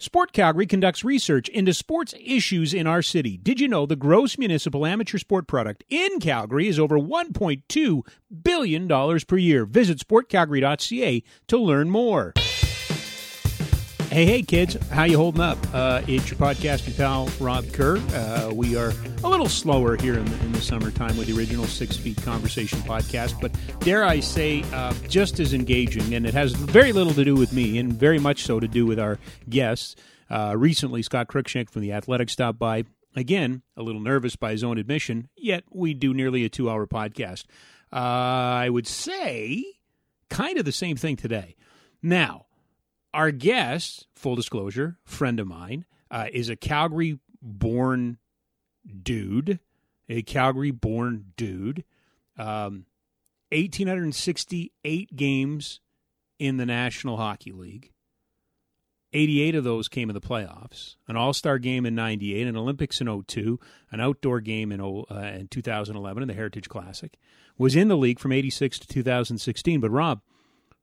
Sport Calgary conducts research into sports issues in our city. Did you know the gross municipal amateur sport product in Calgary is over $1.2 billion per year? Visit sportcalgary.ca to learn more. Hey, hey, kids, how you holding up? Uh, it's your podcasting pal, Rob Kerr. Uh, we are a little slower here in the, in the summertime with the original Six Feet Conversation podcast, but dare I say, uh, just as engaging, and it has very little to do with me, and very much so to do with our guests. Uh, recently, Scott Cruikshank from The Athletic stopped by. Again, a little nervous by his own admission, yet we do nearly a two hour podcast. Uh, I would say kind of the same thing today. Now, our guest, full disclosure, friend of mine, uh, is a Calgary born dude, a Calgary born dude. Um, 1,868 games in the National Hockey League. 88 of those came in the playoffs, an All Star game in '98, an Olympics in 02, an outdoor game in, uh, in 2011 in the Heritage Classic. Was in the league from '86 to 2016. But Rob,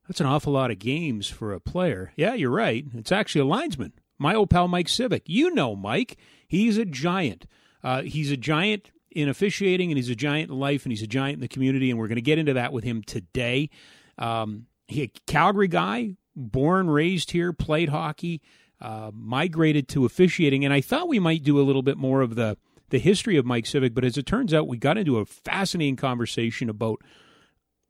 that's an awful lot of games for a player. Yeah, you're right. It's actually a linesman. My old pal Mike Cvik. You know Mike. He's a giant. Uh, he's a giant in officiating, and he's a giant in life, and he's a giant in the community. And we're going to get into that with him today. Um, he a Calgary guy, born, raised here, played hockey, uh, migrated to officiating, and I thought we might do a little bit more of the the history of Mike Cvik. But as it turns out, we got into a fascinating conversation about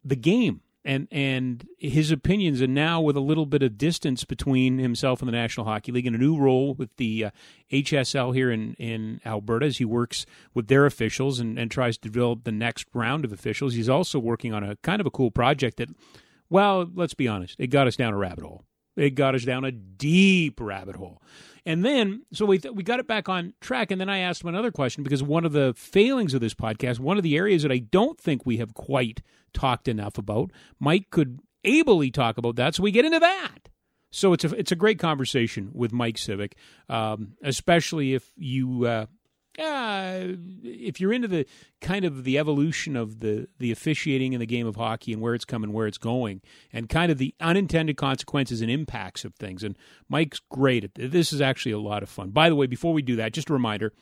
the game and and his opinions, and now with a little bit of distance between himself and the National Hockey League, and a new role with the uh, HSL here in in Alberta as he works with their officials and, and tries to develop the next round of officials. He's also working on a kind of a cool project that, well, let's be honest, it got us down a rabbit hole. It got us down a deep rabbit hole. And then, so we th- we got it back on track. And then I asked him another question because one of the failings of this podcast, one of the areas that I don't think we have quite talked enough about, Mike could ably talk about that. So we get into that. So it's a it's a great conversation with Mike Cvik, um, especially if you uh, uh, if you're into the kind of the evolution of the the officiating in the game of hockey and where it's coming, where it's going, and kind of the unintended consequences and impacts of things. And Mike's great at this. This is actually a lot of fun. By the way, before we do that, just a reminder.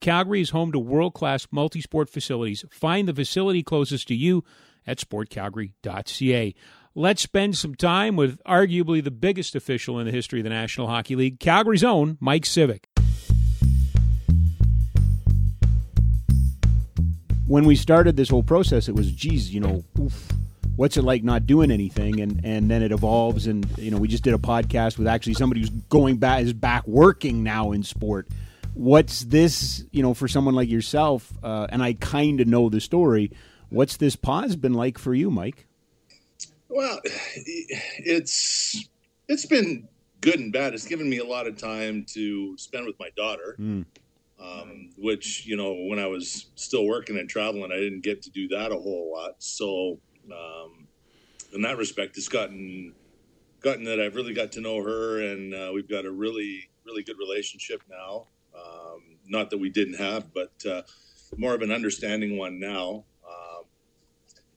Calgary is home to world class multi sport facilities. Find the facility closest to you at sportcalgary.ca. Let's spend some time with arguably the biggest official in the history of the National Hockey League, Calgary's own Mike Cvik. When we started this whole process, it was, geez, you know, oof, what's it like not doing anything? And and then it evolves, and you know, we just did a podcast with actually somebody who's going back, is back working now in sport. What's this, you know, for someone like yourself? Uh, and I kind of know the story. What's this pause been like for you, Mike? Well, it's it's been good and bad. It's given me a lot of time to spend with my daughter. Mm um, which you know when I was still working and traveling, I didn't get to do that a whole lot. So um, in that respect, it's gotten gotten that I've really got to know her, and uh, we've got a really really good relationship now. Um, not that we didn't have, but uh, more of an understanding one now. Um,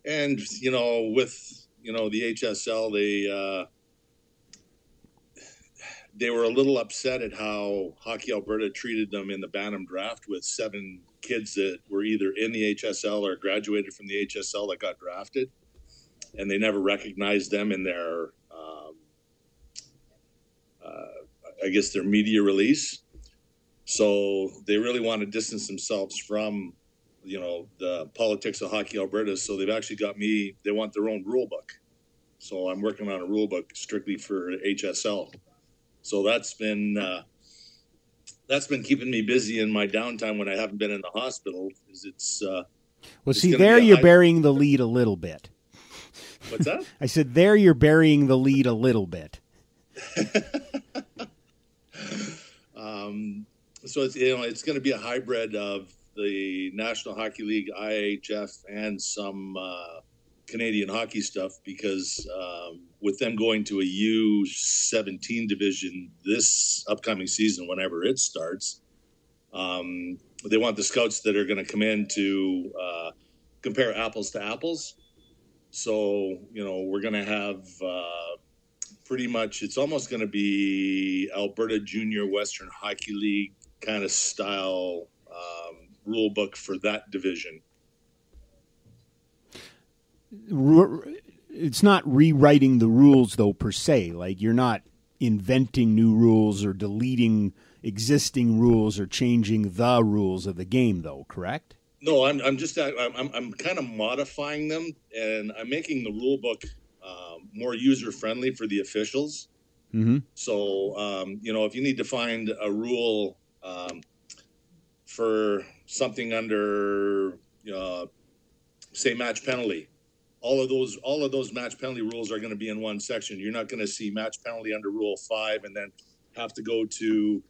and you know, with you know the HSL, they uh, they were a little upset at how Hockey Alberta treated them in the Bantam draft with seven kids that were either in the HSL or graduated from the HSL that got drafted, and they never recognized them in their, um, uh, I guess, their media release. So they really want to distance themselves from, you know, the politics of Hockey Alberta. So they've actually got me. They want their own rule book. So I'm working on a rule book strictly for HSL so that's been uh, that's been keeping me busy in my downtime when I haven't been in the hospital. Is it's uh, well, it's see, there you're high... burying the lead a little bit. What's that? I said there you're burying the lead a little bit. um, so it's you know it's going to be a hybrid of the National Hockey League, IHF, and some uh, Canadian hockey stuff because um, with them going to a U17 division this upcoming season, whenever it starts, um, they want the scouts that are going to come in to uh, compare apples to apples. So, you know, we're going to have uh, pretty much it's almost going to be Alberta Junior Western Hockey League kind of style um, rule book for that division. It's not rewriting the rules though per se. Like you're not inventing new rules or deleting existing rules or changing the rules of the game though. Correct? No, I'm, I'm just I'm, I'm kind of modifying them and I'm making the rule book um, more user friendly for the officials. Mm-hmm. So, um, you know, if you need to find a rule um, for something under, uh, say, match penalty, all of those all of those match penalty rules are going to be in one section. You're not going to see match penalty under Rule Five and then have to go to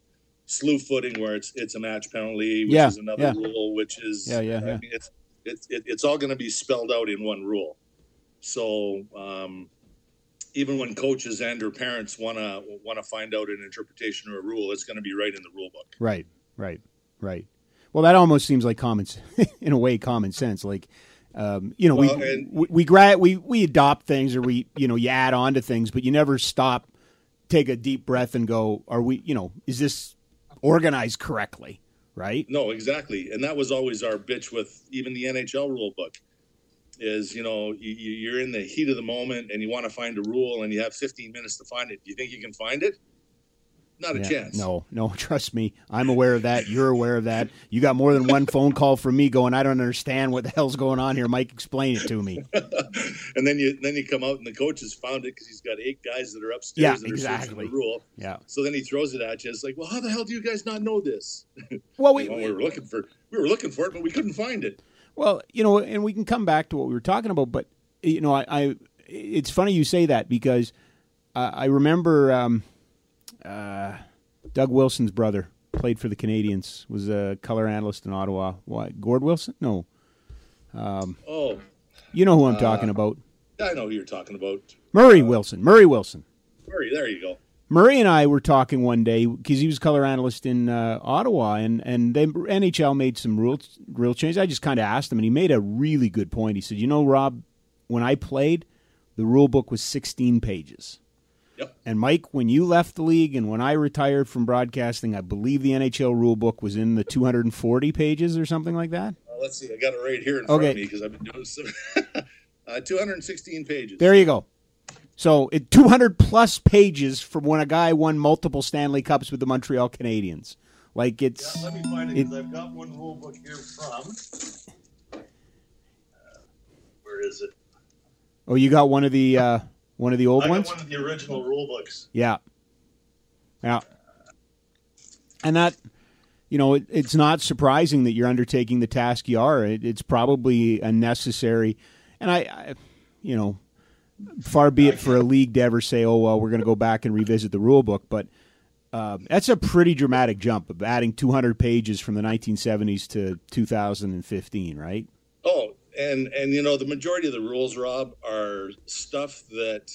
slew footing where it's it's a match penalty, which yeah, is another yeah. rule, which is yeah, yeah, I yeah. mean, it's it's it's all going to be spelled out in one rule. So um, even when coaches and or parents want to want to find out an interpretation or a rule, it's going to be right in the rule book. Right, right, right. Well, that almost seems like common, in a way, common sense. Like, um, you know, Well, we, and- we we gra- we we adopt things or we you know you add on to things, but you never stop, take a deep breath and go, are we you know is this organized correctly? Right. No, exactly, and that was always our bitch with even the NHL rule book. Is you know you- you're in the heat of the moment and you want to find a rule and you have 15 minutes to find it. Do you think you can find it? Not a Yeah. chance. No, no, trust me. I'm aware of that. You're aware of that. You got more than one phone call from me going, I don't understand what the hell's going on here. Mike, explain it to me. and then you then you come out and the coach has found it because he's got eight guys that are upstairs Yeah, that are exactly. the rule. Yeah. So then he throws it at you. It's like, well, how the hell do you guys not know this? Well, we, well, we were looking for we were looking for it, but we couldn't find it. Well, you know, and we can come back to what we were talking about, but you know, I, I it's funny you say that because uh, I remember um, uh, Doug Wilson's brother played for the Canadiens, was a color analyst in Ottawa. What, Gord Wilson? No, Oh, you know who I'm talking about. I know who you're talking about. Murray Wilson. Murray Wilson. Murray, there you go. Murray and I were talking one day because he was color analyst in uh, Ottawa, and and then NHL made some rule rule changes. I just kind of asked him, and he made a really good point. He said, "You know, Rob, when I played, the rule book was 16 pages." Yep. And Mike, when you left the league and when I retired from broadcasting, I believe the NHL rule book was in the 240 pages or something like that. Uh, let's see. I got it right here in front of me because I've been doing some. uh, 216 pages. There you go. So it 200 plus pages from when a guy won multiple Stanley Cups with the Montreal Canadiens. Like it's Let me find it It- because I've got one rule book here from. Uh, where is it? oh, you got one of the uh, one of the old I ones. one of the original rule books. Yeah, yeah, and that you know it, it's not surprising that you're undertaking the task you are. It, it's probably a necessary, and I, I, you know, far be it for a league to ever say, "Oh well, we're going to go back and revisit the rule book," but. Uh, that's a pretty dramatic jump of adding 200 pages from the 1970s to 2015, right? Oh, and and you know the majority of the rules, Rob, are stuff that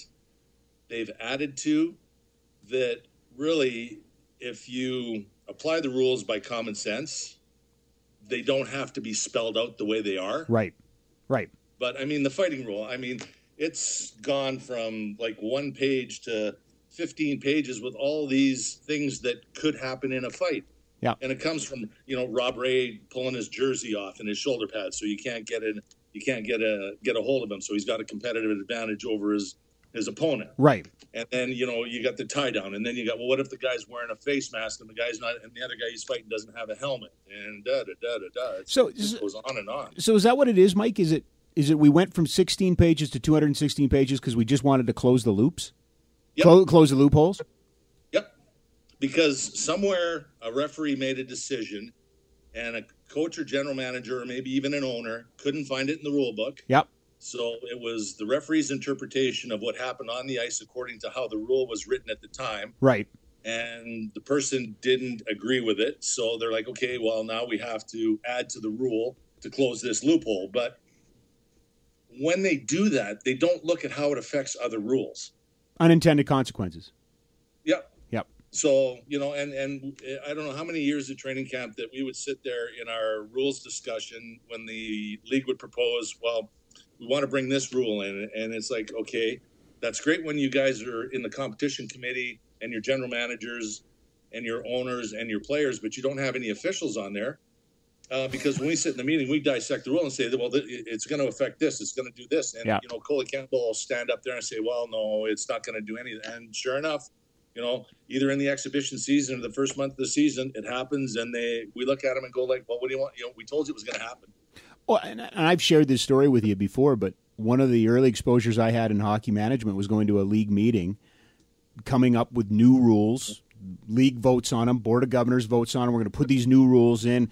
they've added to that really, if you apply the rules by common sense, they don't have to be spelled out the way they are. Right, right. But I mean, the fighting rule, I mean, it's gone from like one page to 15 pages with all these things that could happen in a fight. Yeah. And it comes from, you know, Rob Ray pulling his jersey off and his shoulder pads so you can't get in you can't get a get a hold of him so he's got a competitive advantage over his his opponent. Right. And then, you know, you got the tie down and then you got well what if the guy's wearing a face mask and the guy's not and the other guy he's fighting doesn't have a helmet and da da da da da. It So- just goes on and on. So is that what it is, Mike? Is it is it we went from 16 pages to 216 pages because we just wanted to close the loops, Yep. Clo- close the loopholes? Yep. Because somewhere a referee made a decision and a coach or general manager or maybe even an owner couldn't find it in the rule book. Yep. So it was the referee's interpretation of what happened on the ice according to how the rule was written at the time. Right. And the person didn't agree with it. So they're like, okay, well, now we have to add to the rule to close this loophole. But when they do that, they don't look at how it affects other rules. Unintended consequences. So you know, and and I don't know how many years of training camp that we would sit there in our rules discussion when the league would propose, well, we want to bring this rule in, and it's like, okay, that's great when you guys are in the competition committee and your general managers and your owners and your players, but you don't have any officials on there. Uh, because when we sit in the meeting, we dissect the rule and say, well, it's going to affect this, it's going to do this. And, yeah. you know, Coley Campbell will stand up there and say, well, no, it's not going to do anything. And sure enough, you know, either in the exhibition season or the first month of the season, it happens. And they, we look at them and go like, well, what do you want? You know, we told you it was going to happen. Well, and I've shared this story with you before, but one of the early exposures I had in hockey management was going to a league meeting, coming up with new rules. League votes on them, board of governors votes on them. We're going to put these new rules in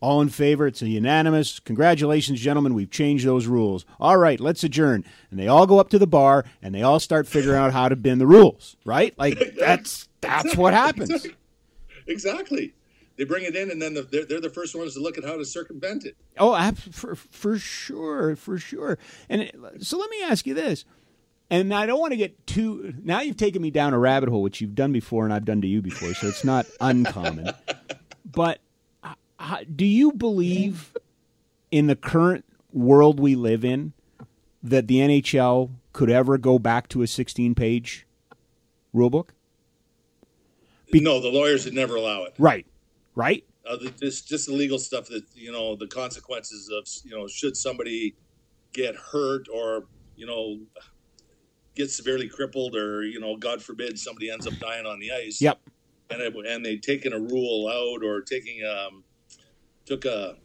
all in favor? It's a unanimous. Congratulations, gentlemen. We've changed those rules. All right, let's adjourn. And they all go up to the bar and they all start figuring out how to bend the rules, right? Like that's that's what happens. Exactly. They bring it in, and then the, they're, they're the first ones to look at how to circumvent it. Oh, for for sure, for sure. And it, so let me ask you this. And I don't want to get too. Now you've taken me down a rabbit hole, which you've done before, and I've done to you before, so it's not uncommon. but do you believe in the current world we live in that the NHL could ever go back to a 16 page rulebook? Be- no, the lawyers would never allow it. Right, right. Uh, just just the legal stuff that you know the consequences of you know should somebody get hurt or you know get severely crippled or you know God forbid somebody ends up dying on the ice. Yep. And it, and they taking a rule out or taking um, took a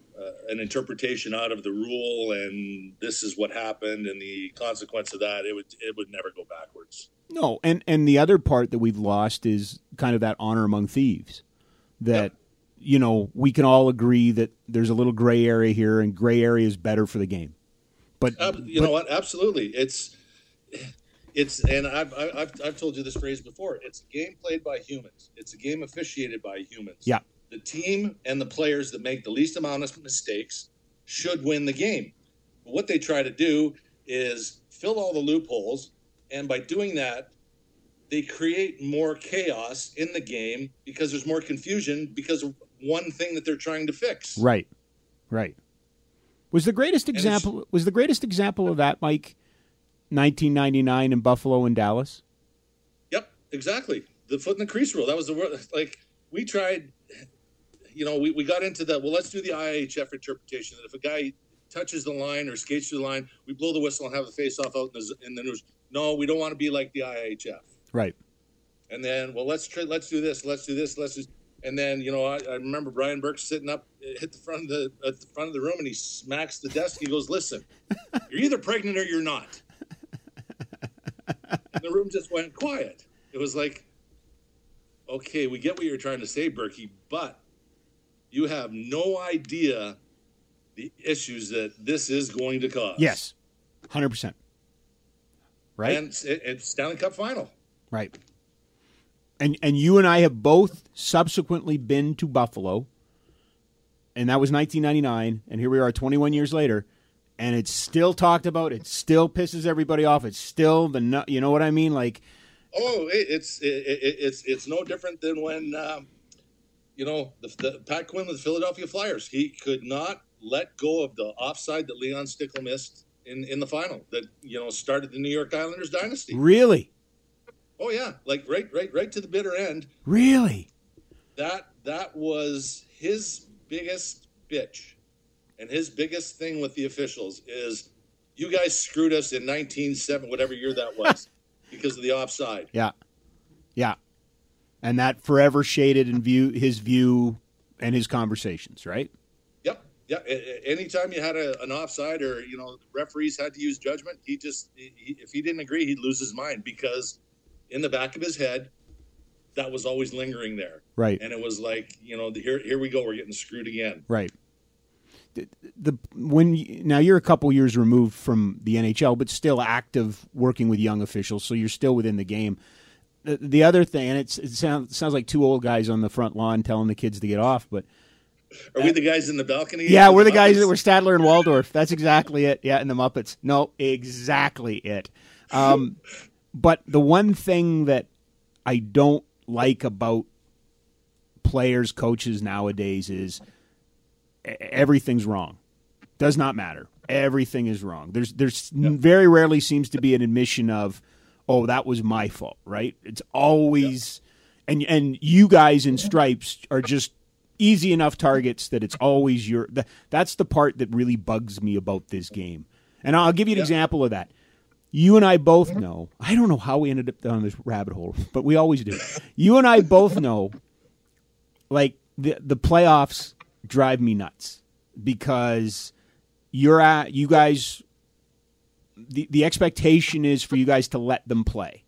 an interpretation out of the rule and this is what happened and the consequence of that it would it would never go backwards. No and and the other part that we've lost is kind of that honor among thieves that yep. you know we can all agree that there's a little gray area here and gray area is better for the game. But uh, you but, know what? Absolutely. It's it's and I've, I've I've told you this phrase before. It's a game played by humans. It's a game officiated by humans. Yeah the team and the players that make the least amount of mistakes should win the game. But what they try to do is fill all the loopholes, and by doing that, they create more chaos in the game because there's more confusion because of one thing that they're trying to fix. Right, right. Was the greatest example was the greatest example of that, Mike? 1999 in Buffalo and Dallas. Yep, exactly. The foot in the crease rule. That was the word. Like we tried you know, we, we got into the well, let's do the IIHF interpretation that if a guy touches the line or skates through the line, we blow the whistle and have a face off out in the, in the news. No, we don't want to be like the IIHF. Right. And then, well, let's try, let's do this, let's do this, let's do. And then, you know, I, I remember Brian Burke sitting up, eh, hit the front of the at the front of the room, and he smacks the desk. He goes, "Listen, you're either pregnant or you're not." and the room just went quiet. It was like, okay, we get what you're trying to say, Berkey, but you have no idea the issues that this is going to cause. Yes, hundred percent. Right, and it's Stanley Cup final. Right, and and you and I have both subsequently been to Buffalo, and that was 1999, and here we are 21 years later, and it's still talked about. It still pisses everybody off. It's still the you know what I mean, like. Oh, it's it, it, it's it's no different than when. Um, you know, the, the, Pat Quinn with the Philadelphia Flyers, he could not let go of the offside that Leon Stickle missed in, in the final that, you know, started the New York Islanders dynasty. Really? Oh yeah, like right right right to the bitter end. Really? That that was his biggest bitch. And his biggest thing with the officials is you guys screwed us in 1970 whatever year that was because of the offside. Yeah. Yeah and that forever shaded in view his view and his conversations, right? Yep. yep. Anytime you had a, an offside or you know referees had to use judgment, he just he, if he didn't agree, he'd lose his mind because in the back of his head, that was always lingering there. Right. And it was like you know here here we go, we're getting screwed again. Right. The, the when you, now you're a couple years removed from the NHL, but still active working with young officials, so you're still within the game the, other thing, and it sounds sounds like two old guys on the front lawn telling the kids to get off, but. Are we the guys in the balcony? Yeah, we're the, the guys that were Statler and Waldorf. That's exactly it. Yeah, and the Muppets. No, exactly it. Um, but the one thing that I don't like about players, coaches nowadays is everything's wrong. Does not matter. Everything is wrong. There's there's yep. very rarely seems to be an admission of oh, that was my fault, right? It's always, yeah. and and you guys in stripes are just easy enough targets that it's always your. that's the part that really bugs me about this game. And I'll give you an yeah. example of that. You and I both mm-hmm. know. I don't know how we ended up down this rabbit hole, but we always do. You and I both know, like the the playoffs drive me nuts because you're at you guys. The the expectation is for you guys to let them play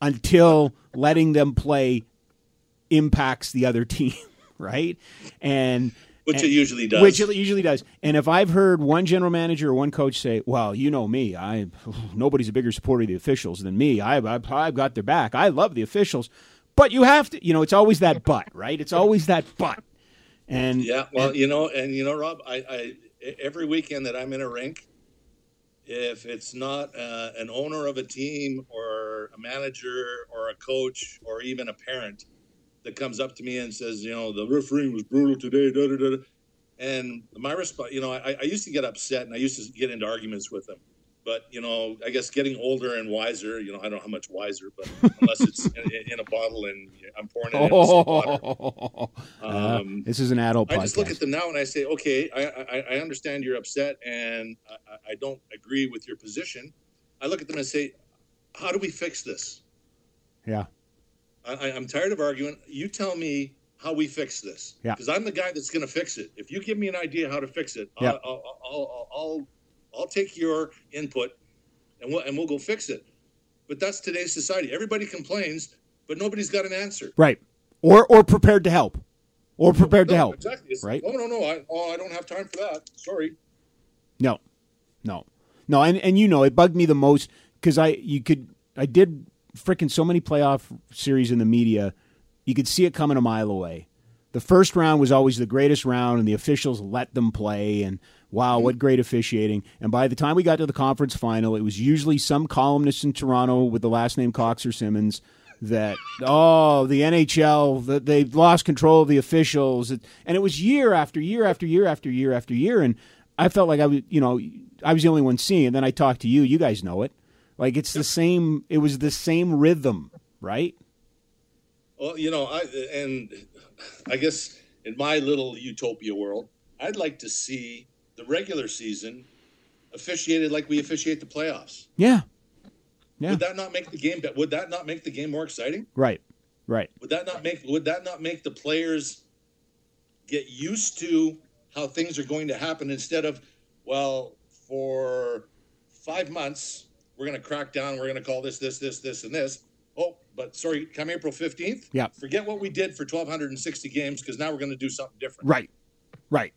until letting them play impacts the other team, right? And which and, it usually does. Which it usually does. And if I've heard one general manager or one coach say, "Well, you know me, I nobody's a bigger supporter of the officials than me. I, I've, I've got their back. I love the officials." But you have to, you know, it's always that but, right? It's always that but. And yeah, well, and, you know, and you know, Rob, I, I every weekend that I'm in a rink, if it's not uh, an owner of a team or a manager or a coach or even a parent that comes up to me and says, you know, the refereeing was brutal today, da, da, da. and my response, you know, I, I used to get upset and I used to get into arguments with them but you know, I guess getting older and wiser. You know, I don't know how much wiser, but unless it's in, in, a bottle and I'm pouring it in oh, water. Um, uh, this is an adult. I just look at them now and I say, okay, I, I, I understand you're upset and I, I, don't agree with your position. I look at them and say, how do we fix this? Yeah. I, I'm tired of arguing. You tell me how we fix this. Yeah. Because I'm the guy that's going to fix it. If you give me an idea how to fix it, yeah. I'll, I'll, I'll, I'll I'll take your input and we'll, and we'll go fix it. But that's today's society. Everybody complains, but nobody's got an answer. Right. Or or prepared to help. Or prepared no, to help. Exactly. It's, right. Oh no no I oh I don't have time for that. Sorry. No. No. No, and and you know, it bugged me the most cuz I you could I did freaking so many playoff series in the media. You could see it coming a mile away. The first round was always the greatest round and the officials let them play and Wow, what mm. great officiating. And by the time we got to the conference final, it was usually some columnist in Toronto with the last name Cox or Simmons that, oh, the NHL, that they've lost control of the officials. And it was year after year after year after year after year. And I felt like I was, you know, I was the only one seeing. And then I talked to you. You guys know it. Like it's the same, it was the same rhythm, right? Well, you know, I, and I guess in my little utopia world, I'd like to see the regular season officiated like we officiate the playoffs. Yeah. Yeah. Would that not make the game would that not make the game more exciting? Right. Right. Would that not make would that not make the players get used to how things are going to happen instead of well for 5 months we're going to crack down we're going to call this this this this and this. Oh, but sorry, come April 15th, yeah. forget what we did for 1260 games because now we're going to do something different. Right. Right.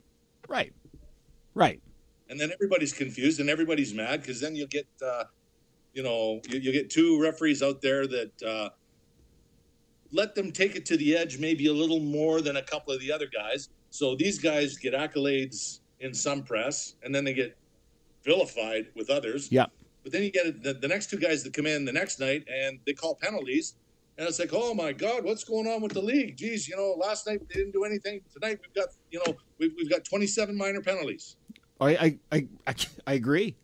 Right. Right. And then everybody's confused and everybody's mad because then you'll get, uh, you know, you, you get two referees out there that uh, let them take it to the edge maybe a little more than a couple of the other guys. So these guys get accolades in some press and then they get vilified with others. Yeah. But then you get the, the next two guys that come in the next night and they call penalties. And it's like, oh my God, what's going on with the league? Geez, you know, last night they didn't do anything. Tonight we've got, you know, we've, we've got 27 minor penalties. I, I, I, I agree.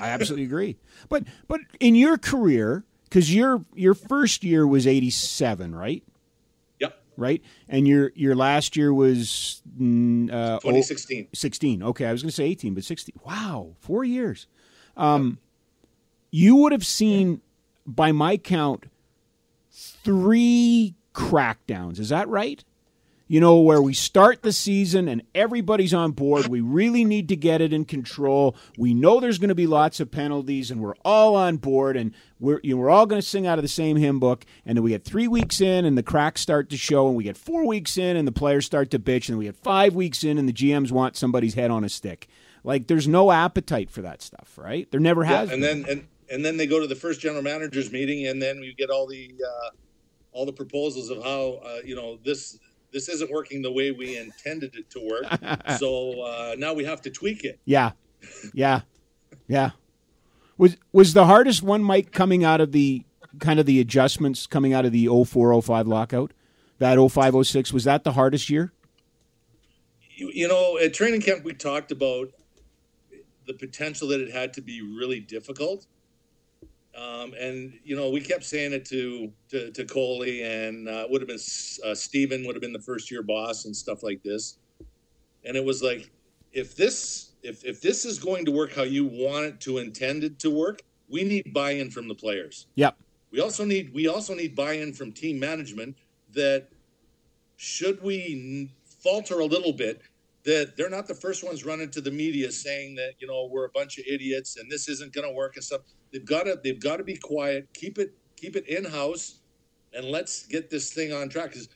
I absolutely agree. But but in your career, because your your first year was eighty seven, right? Yep. Right, and your your last year was mm, uh, twenty sixteen. Sixteen. Okay, I was going to say eighteen, but sixteen. Wow, four years. Um, you would have seen, by my count, three crackdowns. Is that right? you know, where we start the season and everybody's on board. We really need to get it in control. We know there's going to be lots of penalties, and we're all on board, and we're you know, we're all going to sing out of the same hymn book. And then we get three weeks in, and the cracks start to show, and we get four weeks in, and the players start to bitch, and we get five weeks in, and the GMs want somebody's head on a stick. Like there's no appetite for that stuff, right? There never has. Yeah, and been. then and and then they go to the first general managers meeting, and then you get all the. Uh, all the proposals of how uh, you know this this isn't working the way we intended it to work. so uh, now we have to tweak it. Yeah, yeah, yeah. Was was the hardest one, Mike, coming out of the kind of the adjustments coming out of the 0405 lockout? That 0506 was that the hardest year? You, you know, at training camp we talked about the potential that it had to be really difficult. Um, and you know, we kept saying it to to, to Coley, and uh, would have been uh, Stephen would have been the first year boss and stuff like this. And it was like, if this if if this is going to work how you want it to intended to work, we need buy-in from the players. Yep. We also need we also need buy-in from team management that should we falter a little bit that they're not the first ones running to the media saying that you know we're a bunch of idiots and this isn't going to work and stuff. They've got to they've got to be quiet, keep it keep it in house, and let's get this thing on track. Because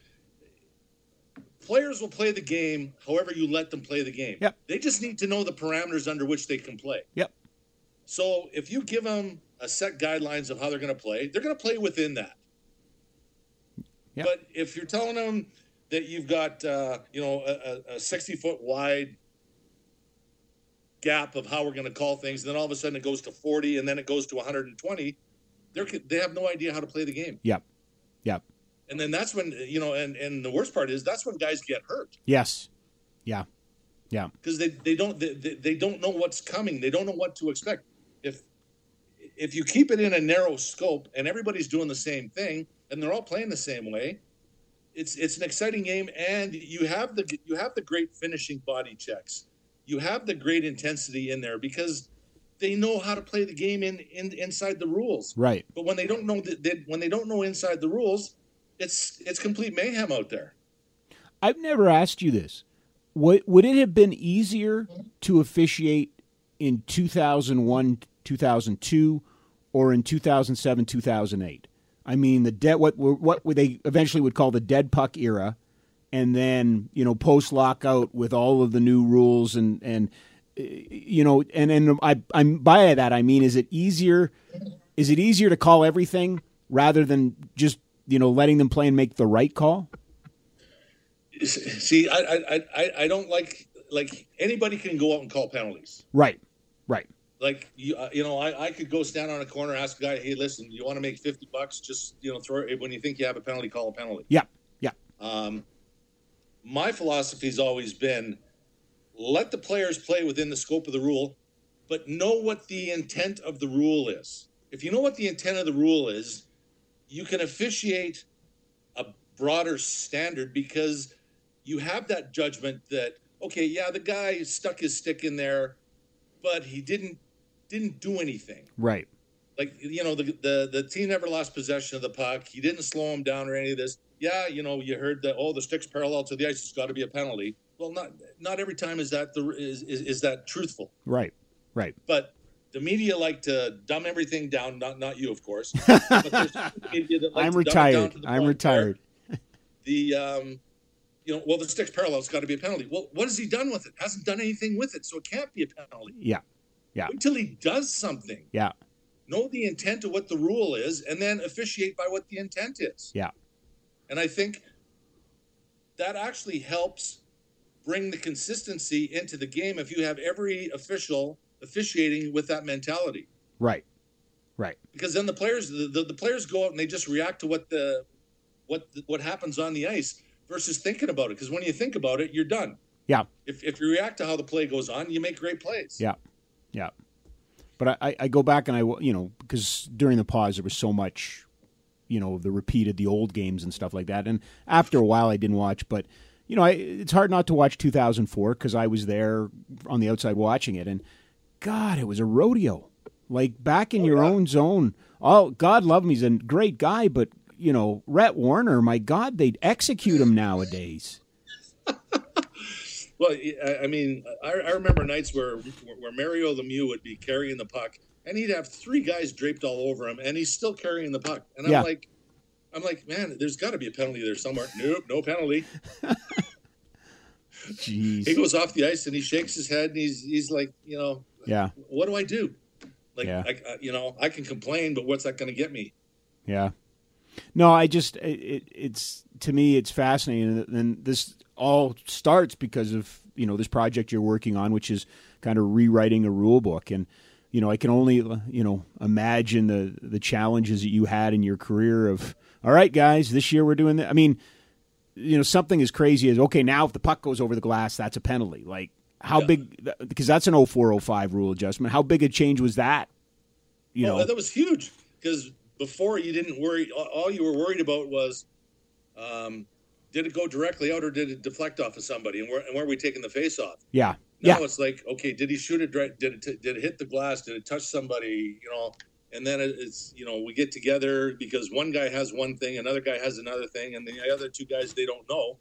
players will play the game however you let them play the game. Yep. They just need to know the parameters under which they can play. Yep. So if you give them a set guidelines of how they're going to play, they're going to play within that. Yep. But if you're telling them that you've got uh, you know a, a 60 foot wide gap of how we're going to call things, and then all of a sudden it goes to 40, and then it goes to 120, they're, they have no idea how to play the game. Yep. Yep. And then that's when you know, and and the worst part is that's when guys get hurt Yes. Yeah. Yeah. because they, they don't they, they don't know what's coming. They don't know what to expect. If if you keep it in a narrow scope and everybody's doing the same thing and they're all playing the same way, it's it's an exciting game and you have the you have the great finishing body checks. You have the great intensity in there because they know how to play the game in, in inside the rules. Right. But when they don't know that they, when they don't know inside the rules, it's it's complete mayhem out there. I've never asked you this. Would would it have been easier to officiate in 2001, 2002 or in 2007, 2008? I mean, the dead what what they eventually would call the dead puck era and then, you know, post lockout with all of the new rules and and you know, and and I I'm by that I mean is it easier is it easier to call everything rather than just, you know, letting them play and make the right call? See, I, I, I, I don't like like anybody can go out and call penalties. Right. Right. Like you, uh, you know, I, I could go stand on a corner, ask a guy, "Hey, listen, you want to make fifty bucks? Just you know, throw it when you think you have a penalty, call a penalty." Yeah. Yeah. Um, my philosophy has always been let the players play within the scope of the rule, but know what the intent of the rule is. If you know what the intent of the rule is, you can officiate a broader standard because you have that judgment that okay, yeah, the guy stuck his stick in there, but he didn't didn't do anything. Right. Like you know, the the the team never lost possession of the puck. He didn't slow him down or any of this. Yeah, you know, you heard that. Oh, the stick's parallel to the ice. It's got to be a penalty. Well, not not every time is that the is is, is that truthful. Right. Right. But the media like to dumb everything down. Not not you, of course. But there's media that like I'm to dumb it down retired. I'm retired. The um, you know, well, the stick's parallel. It's got to be a penalty. Well, what has he done with it? Hasn't done anything with it, so it can't be a penalty. Yeah. Yeah. Until he does something. Yeah. Know the intent of what the rule is, and then officiate by what the intent is. Yeah. And I think that actually helps bring the consistency into the game if you have every official officiating with that mentality. Right. Right. Because then the players the, the, the players go out and they just react to what the what what happens on the ice versus thinking about it. Because when you think about it, you're done. Yeah. If if you react to how the play goes on, you make great plays. Yeah. Yeah. But I, I go back and I, you know, because during the pause there was so much, you know, the repeated the old games and stuff like that. And after a while I didn't watch, but you know, I, it's hard not to watch 2004 because I was there on the outside watching it, and God, it was a rodeo. Like back in oh, your yeah. own zone. Oh, God love him, he's a great guy, but you know, Rhett Warrener, my God, they'd execute him nowadays. Well, I- I mean, I, I remember nights where where Mario Lemieux would be carrying the puck, and he'd have three guys draped all over him, and he's still carrying the puck. And I'm Yeah. like, I'm like, man, there's got to be a penalty there somewhere. Nope, no penalty. Jeez. He goes off the ice and he shakes his head, and he's he's like, you know, Yeah. what do I do? Like, Yeah. I, I- you know, I can complain, but what's that going to get me? Yeah. No, I just it, it, it's to me it's fascinating, and this all starts because of you know this project you're working on, which is kind of rewriting a rule book, and you know I can only you know imagine the the challenges that you had in your career of all right, guys, this year we're doing that. I mean, you know something as crazy as okay, now if the puck goes over the glass, that's a penalty. Like how Yeah. big because that's an 0405 rule adjustment. How big a change was that? You Well, know, that was huge. because before you didn't worry. All you were worried about was, um, did it go directly out or did it deflect off of somebody, and where and where are we taking the face off? Yeah. Now yeah. it's like, okay, did he shoot it? Did it did it hit the glass? Did it touch somebody? You know, and then it's you know we get together because one guy has one thing, another guy has another thing, and the other two guys they don't know,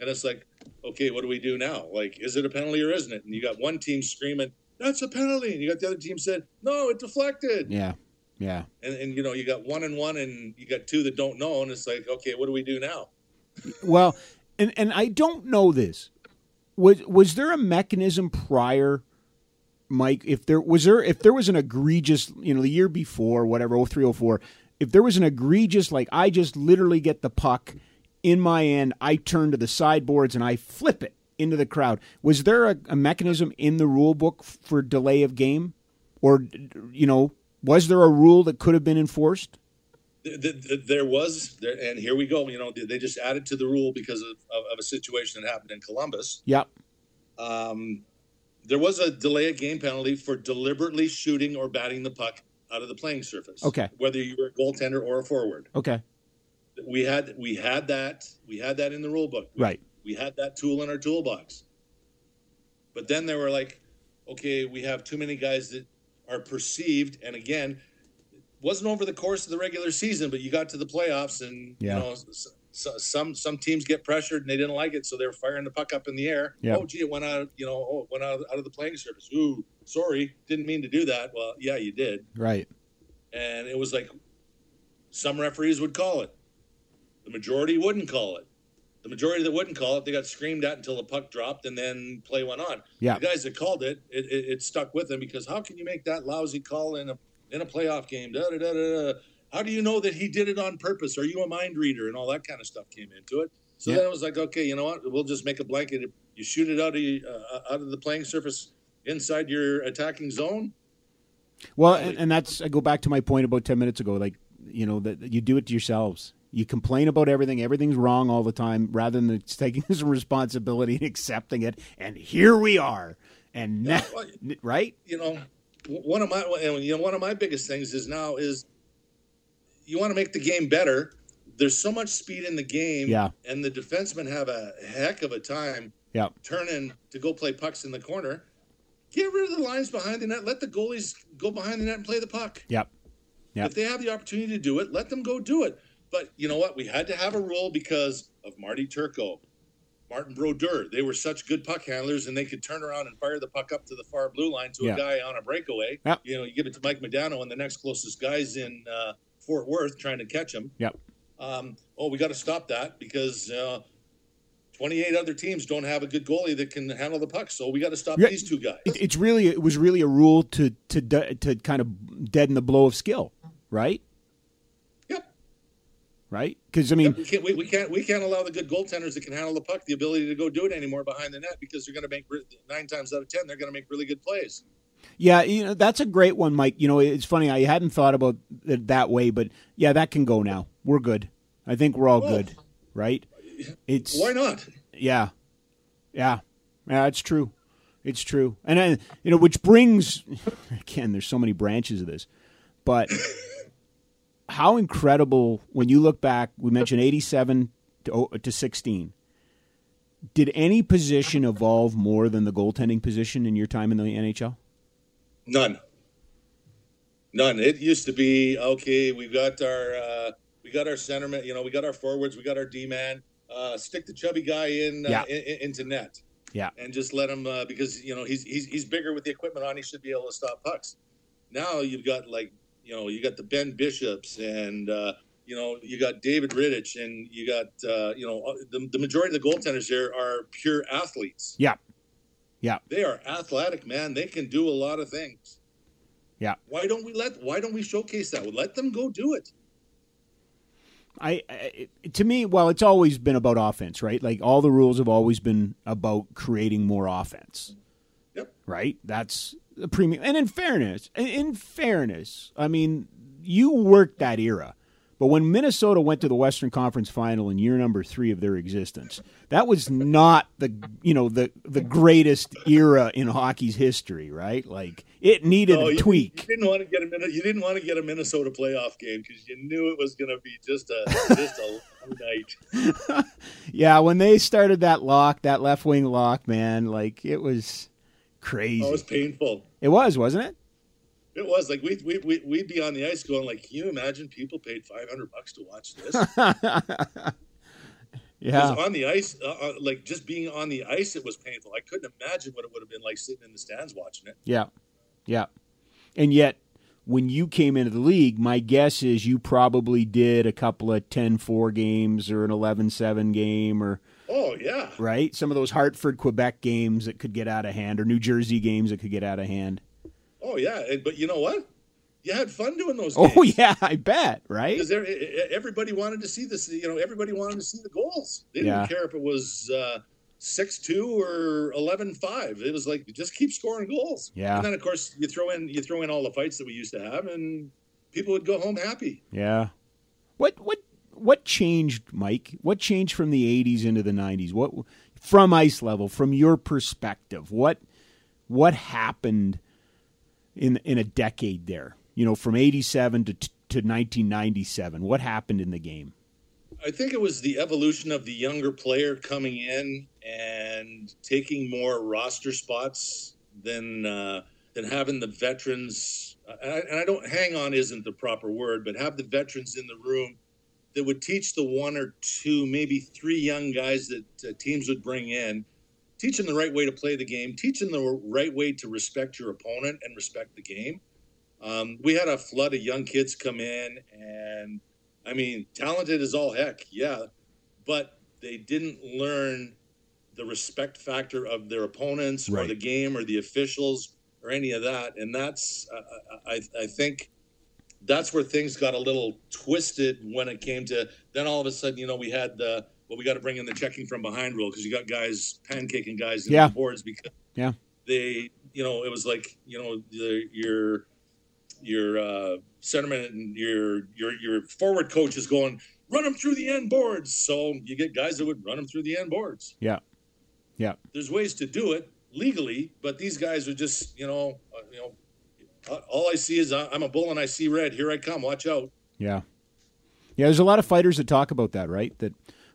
and it's like, okay, what do we do now? Like, is it a penalty or isn't it? And you got one team screaming, that's a penalty, and you got the other team said, no, it deflected. Yeah. Yeah. And, and you know you got one and one, and you got two that don't know, and it's like, okay, what do we do now? Well, and and I don't know this. Was was there a mechanism prior, Mike? If there was there if there was an egregious, you know, the year before, whatever, 0304, if there was an egregious, like I just literally get the puck in my end, I turn to the sideboards and I flip it into the crowd. Was there a, a mechanism in the rule book for delay of game, or you know, was there a rule that could have been enforced? there was and here we go you know they just added to the rule because of, of, a situation that happened in columbus. Yep um, there was a delay of game penalty for deliberately shooting or batting the puck out of the playing surface okay. whether you were a goaltender or a forward. Okay. We had we had that we had that in the rule book. We, right. We had that tool in our toolbox. But then they were like okay we have too many guys that are perceived and again wasn't over the course of the regular season, but you got to the playoffs, and yeah. you know so, some some teams get pressured and they didn't like it, so they're firing the puck up in the air. Yeah. Oh, gee, it went out. You know, oh, it went out, out of the playing surface. Ooh, sorry, didn't mean to do that. Well, yeah, you did. Right. And it was like some referees would call it, the majority wouldn't call it. The majority that wouldn't call it, they got screamed at until the puck dropped, and then play went on. Yeah. The guys that called it, it, it, it stuck with them because how can you make that lousy call in a in a playoff game. Da, da, da, da. How do you know that he did it on purpose? Are you a mind reader? And all that kind of stuff came into it. So yeah. then it was like, okay, you know what? We'll just make a blanket. You shoot it out of uh, out of the playing surface inside your attacking zone. Well, and, and, that's I go back to my point about ten minutes ago. Like you know that you do it to yourselves. You complain about everything. Everything's wrong all the time, rather than taking some responsibility and accepting it. And here we are. And yeah, now, well, right? You know, one of my you know one of my biggest things is now is you want to make the game better. There's so much speed in the game, yeah. and the defensemen have a heck of a time yeah. turning to go play pucks in the corner. Get rid of the lines behind the net. Let the goalies go behind the net and play the puck. Yep. Yep. If they have the opportunity to do it, let them go do it. But you know what? We had to have a rule because of Marty Turco. Martin Brodeur. They were such good puck handlers, and they could turn around and fire the puck up to the far blue line to yeah. a guy on a breakaway. Yep. You know, you give it to Mike Modano, and the next closest guy's in uh, Fort Worth trying to catch him. Yep. Um, oh, we got to stop that because uh, 28 other teams don't have a good goalie that can handle the puck. So we got to stop yeah, these two guys. It, it's really it was really a rule to to to kind of deaden the blow of skill, right? Right? Because I mean, we can't, we, we, can't we can't allow the good goaltenders that can handle the puck the ability to go do it anymore behind the net because they're going to make nine times out of ten they're going to make really good plays. Yeah, you know that's a great one, Mike. You know, it's funny I hadn't thought about it that way, but yeah, that can go now. We're good. I think we're all well, good, right? It's why not? Yeah, yeah, yeah. It's true. It's true, and I, you know, which brings again. There's so many branches of this, but how incredible when you look back. We mentioned eighty-seven to, to sixteen. Did any position evolve more than the goaltending position in your time in the NHL? None. None. It used to be okay. We've got our uh, we got our centerman. You know, we got our forwards. We got our D man. Uh, stick the chubby guy in, uh, yeah. in, into net. Yeah, and just let him uh, because you know he's, he's he's bigger with the equipment on. He should be able to stop pucks. Now you've got like you know, you got the Ben Bishops and, uh, you know, you got David Rittich and you got, uh, you know, uh, the, the majority of the goaltenders here are pure athletes. Yeah. Yeah. They are athletic, man. They can do a lot of things. Yeah. Why don't we let, why don't we showcase that? Let them go do it. I, I, to me, well, it's always been about offense, right? Like all the rules have always been about creating more offense. Yep. Right. That's the premium. And in fairness, in fairness, I mean, you worked that era. But when Minnesota went to the Western Conference Final in year number three of their existence, that was not the you know the the greatest era in hockey's history, right? Like it needed No, a you, tweak. You didn't want to get a you didn't want to get a Minnesota playoff game because you knew it was going to be just a just a long night. Yeah, when they started that lock, that left wing lock, man, like it was crazy. Oh, it was painful. it was, wasn't it? It was like we'd, we'd, we'd be on the ice going like, can you imagine people paid 500 bucks to watch this? Yeah. Because on the ice, uh, uh, like just being on the ice, it was painful. I couldn't imagine what it would have been like sitting in the stands watching it. Yeah. Yeah. And yet, when you came into the league, my guess is you probably did a couple of 10 4 games or an 11 7 game or, Oh yeah, right? Some of those Hartford, Quebec games that could get out of hand or New Jersey games that could get out of hand. oh yeah. But you know what? You had fun doing those. Oh, yeah, I bet, right? because e, everybody wanted to see this. You know, everybody wanted to see the goals. They didn't Yeah. care if it was uh, six two or 11-5. It was like just keep scoring goals. Yeah. And then of course you throw in you throw in all the fights that we used to have, and people would go home happy. Yeah. What what what changed, Mike? What changed from the '80s into the '90s? What from ice level, from your perspective? What what happened in in a decade there? You know, from '87 to to 1997. What happened in the game? I think it was the evolution of the younger player coming in and taking more roster spots than uh, than having the veterans. And I, and I don't hang on isn't the proper word, but have the veterans in the room that would teach the one or two, maybe three young guys that uh, teams would bring in, teach them the right way to play the game, teach them the right way to respect your opponent and respect the game. Um, we had a flood of young kids come in and I mean, talented as all heck, yeah, but they didn't learn the respect factor of their opponents or the game or the officials or any of that, and that's uh, I I think that's where things got a little twisted when it came to then all of a sudden you know we had the well we got to bring in the checking from behind rule because you got guys pancaking guys in Yeah. the boards because Yeah. they you know it was like you know the, your your uh, centerman and your your your forward coach is going run them through the end boards. So you get guys that would run them through the end boards. Yeah. Yeah. There's ways to do it legally, but these guys are just you know uh, you know all I see is uh, I'm a bull and I see red. Here I come. Watch out. Yeah. Yeah, there's a lot of fighters that talk about that, right? That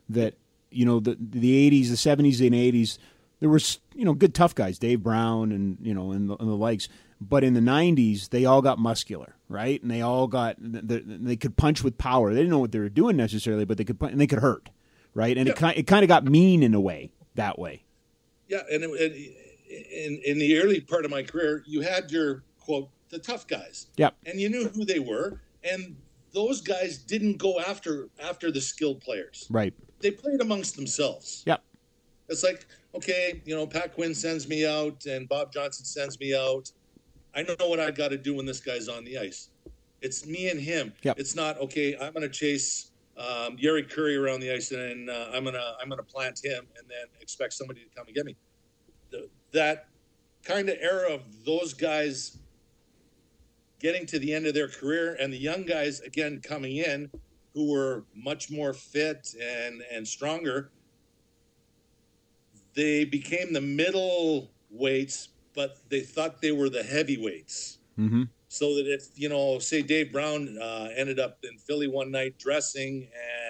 that you know the the 80s, the 70s and 80s there was, you know, good tough guys, Dave Brown and, you know, and the, and the likes. But in the 90s, they all got muscular, right? And they all got they, they could punch with power. They didn't know what they were doing necessarily, but they could punch, and they could hurt, right? And it Yeah. kind it kind of got mean in a way that way. Yeah, and, it, and in in the early part of my career, you had your quote the tough guys. Yep. and you knew who they were, and those guys didn't go after after the skilled players. Right. They played amongst themselves. Yep. It's like, okay, you know, Pat Quinn sends me out and Bob Johnson sends me out. I don't know what I got to do when this guy's on the ice. It's me and him. Yep. It's not okay. I'm going to chase um, Jari Kurri around the ice and uh, I'm gonna I'm gonna plant him and then expect somebody to come and get me. The, that kind of era of those guys getting to the end of their career and the young guys again coming in who were much more fit and and stronger they became the middle weights but they thought they were the heavyweights Mm-hmm. so that if you know say dave brown uh, ended up in philly one night dressing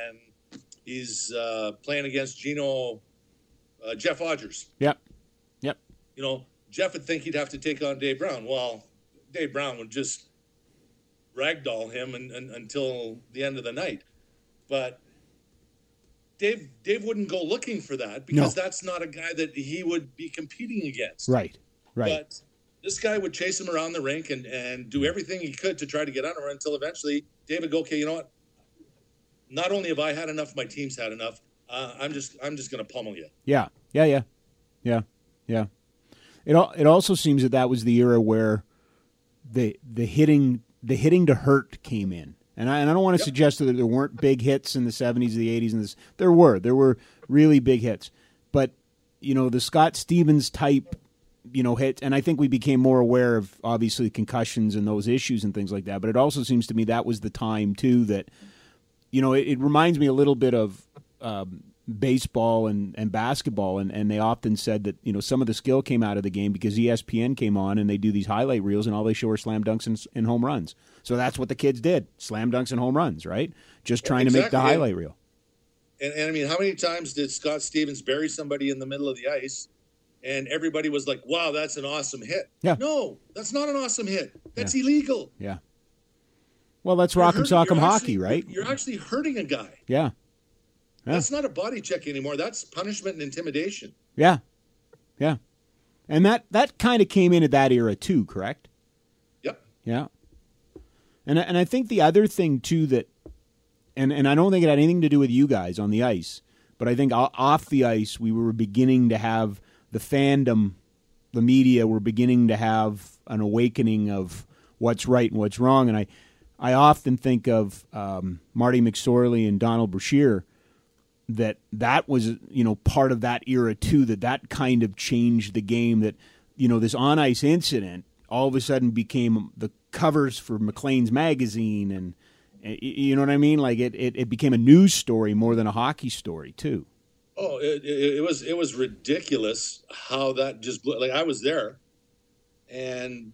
and he's uh, playing against gino uh, jeff odgers Yep. Yep. you know jeff would think he'd have to take on dave brown well dave brown would just ragdoll him and, and, until the end of the night but dave dave wouldn't go looking for that because No. that's not a guy that he would be competing against Right. Right. but this guy would chase him around the rink and, and do everything he could to try to get under him until eventually David go, okay, you know what? Not only have I had enough, my team's had enough. Uh, I'm just I'm just going to pummel you. Yeah, yeah, yeah, yeah, yeah. It it also seems that that was the era where the the hitting the hitting to hurt came in, and I and I don't want to Yep. suggest that there weren't big hits in the seventies, and the eighties, and this. There were there were really big hits, but you know the Scott Stevens type. You know, hit. and I think we became more aware of obviously concussions and those issues and things like that. But it also seems to me that was the time too that you know, it, it reminds me a little bit of um, baseball and, and basketball, and, and they often said that you know some of the skill came out of the game because ESPN came on and they do these highlight reels, and all they show are slam dunks and, and home runs. So that's what the kids did: slam dunks and home runs, right? Just trying to make the highlight reel. And, and I mean, how many times did Scott Stevens bury somebody in the middle of the ice, and everybody was like, "Wow, that's an awesome hit." Yeah. No, that's not an awesome hit. That's illegal. Yeah. Well, that's rock'em sock'em hockey, actually- right? You're actually hurting a guy. Yeah. Yeah. That's not a body check anymore. That's punishment and intimidation. Yeah. Yeah. And that that kind of came in at that era too, correct? Yep. Yeah. And I- and I think the other thing too that and and I don't think it had anything to do with you guys on the ice, but I think off the ice we were beginning to have the fandom, the media were beginning to have an awakening of what's right and what's wrong, and I I often think of um, Marty McSorley and Donald Brashear that that was you know part of that era too that that kind of changed the game that you know this on ice incident all of a sudden became the covers for Maclean's magazine and eh, you know what I mean like it, it, it became a news story more than a hockey story too Oh, it, it, it was it was ridiculous how that just blew. Like I was there, and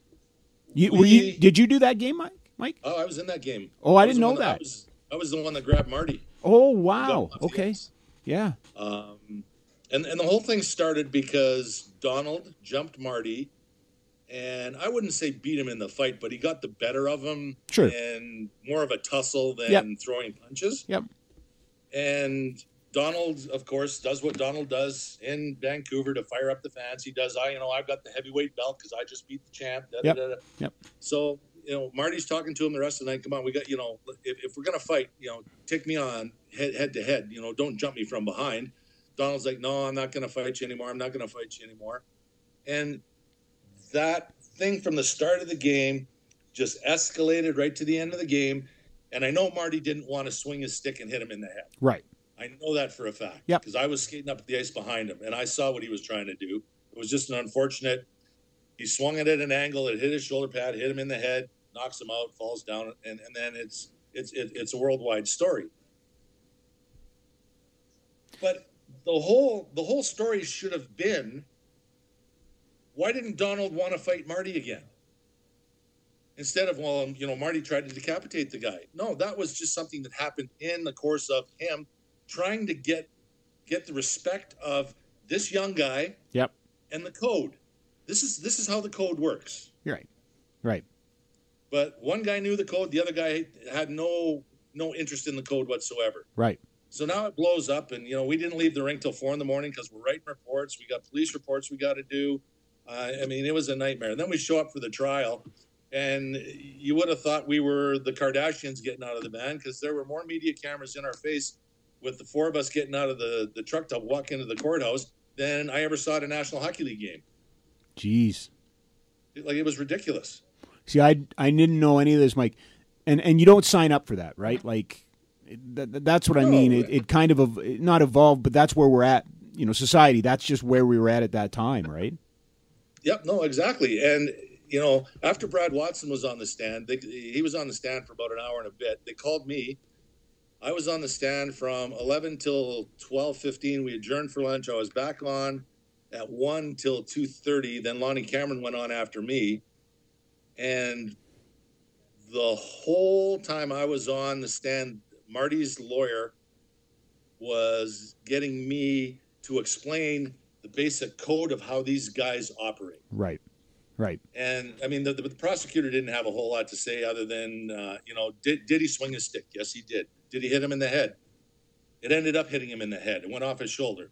you, were you did you do that game Mike Mike oh, I was in that game. Oh, I was didn't know I that. was, I was the one that grabbed Marty. Oh wow Got off the okay yeah Um, and and the whole thing started because Donald jumped Marty, and I wouldn't say beat him in the fight, but he got the better of him. Sure. And more of a tussle than Yep. throwing punches. yep And Donald, of course, does what Donald does in Vancouver to fire up the fans. He does, I, you know, I've got the heavyweight belt because I just beat the champ. Da, Yep. da, da. Yep. So, you know, Marty's talking to him the rest of the night. Come on, we got, you know, if, if we're going to fight, you know, take me on head, head to head. You know, don't jump me from behind. Donald's like, no, I'm not going to fight you anymore. I'm not going to fight you anymore. And that thing from the start of the game just escalated right to the end of the game. And I know Marty didn't want to swing his stick and hit him in the head. right I know that for a fact. Yeah. Because I was skating up the ice behind him and I saw what he was trying to do. It was just an unfortunate. He swung it at an angle, it hit his shoulder pad, hit him in the head, knocks him out, falls down, and, and then it's it's it, it's a worldwide story. But the whole the whole story should have been why didn't Donald want to fight Marty again? Instead of, well, you know, Marty tried to decapitate the guy. No, that was just something that happened in the course of him trying to get get the respect of this young guy yep and the code. This is this is how the code works. you're right right But one guy knew the code, the other guy had no no interest in the code whatsoever. right So now it blows up, and you know we didn't leave the rink till four in the morning because we're writing reports. We got police reports we got to do. Uh, I mean, it was a nightmare. And then we show up for the trial, and you would have thought we were the Kardashians getting out of the van because there were more media cameras in our face with the four of us getting out of the the truck to walk into the courthouse than I ever saw at a National Hockey League game. jeez Like it was ridiculous. See, I I didn't know any of this, Mike, and and you don't sign up for that, right? Like, that, that's what I mean. It, it kind of ev- not evolved, but that's where we're at. You know, society. That's just where we were at at that time, right? Yep, no, exactly. And you know, after Brad Watson was on the stand, they, he was on the stand for about an hour and a bit. They called me. I was on the stand from 11 till 12:15. We adjourned for lunch. I was back on at 1 till 2:30. Then Lonnie Cameron went on after me. And the whole time I was on the stand, Marty's lawyer was getting me to explain the basic code of how these guys operate. Right, right. And I mean, the, the, the prosecutor didn't have a whole lot to say other than, uh, you know, did, did he swing his stick? Yes, he did. Did he hit him in the head? It ended up hitting him in the head. It went off his shoulder.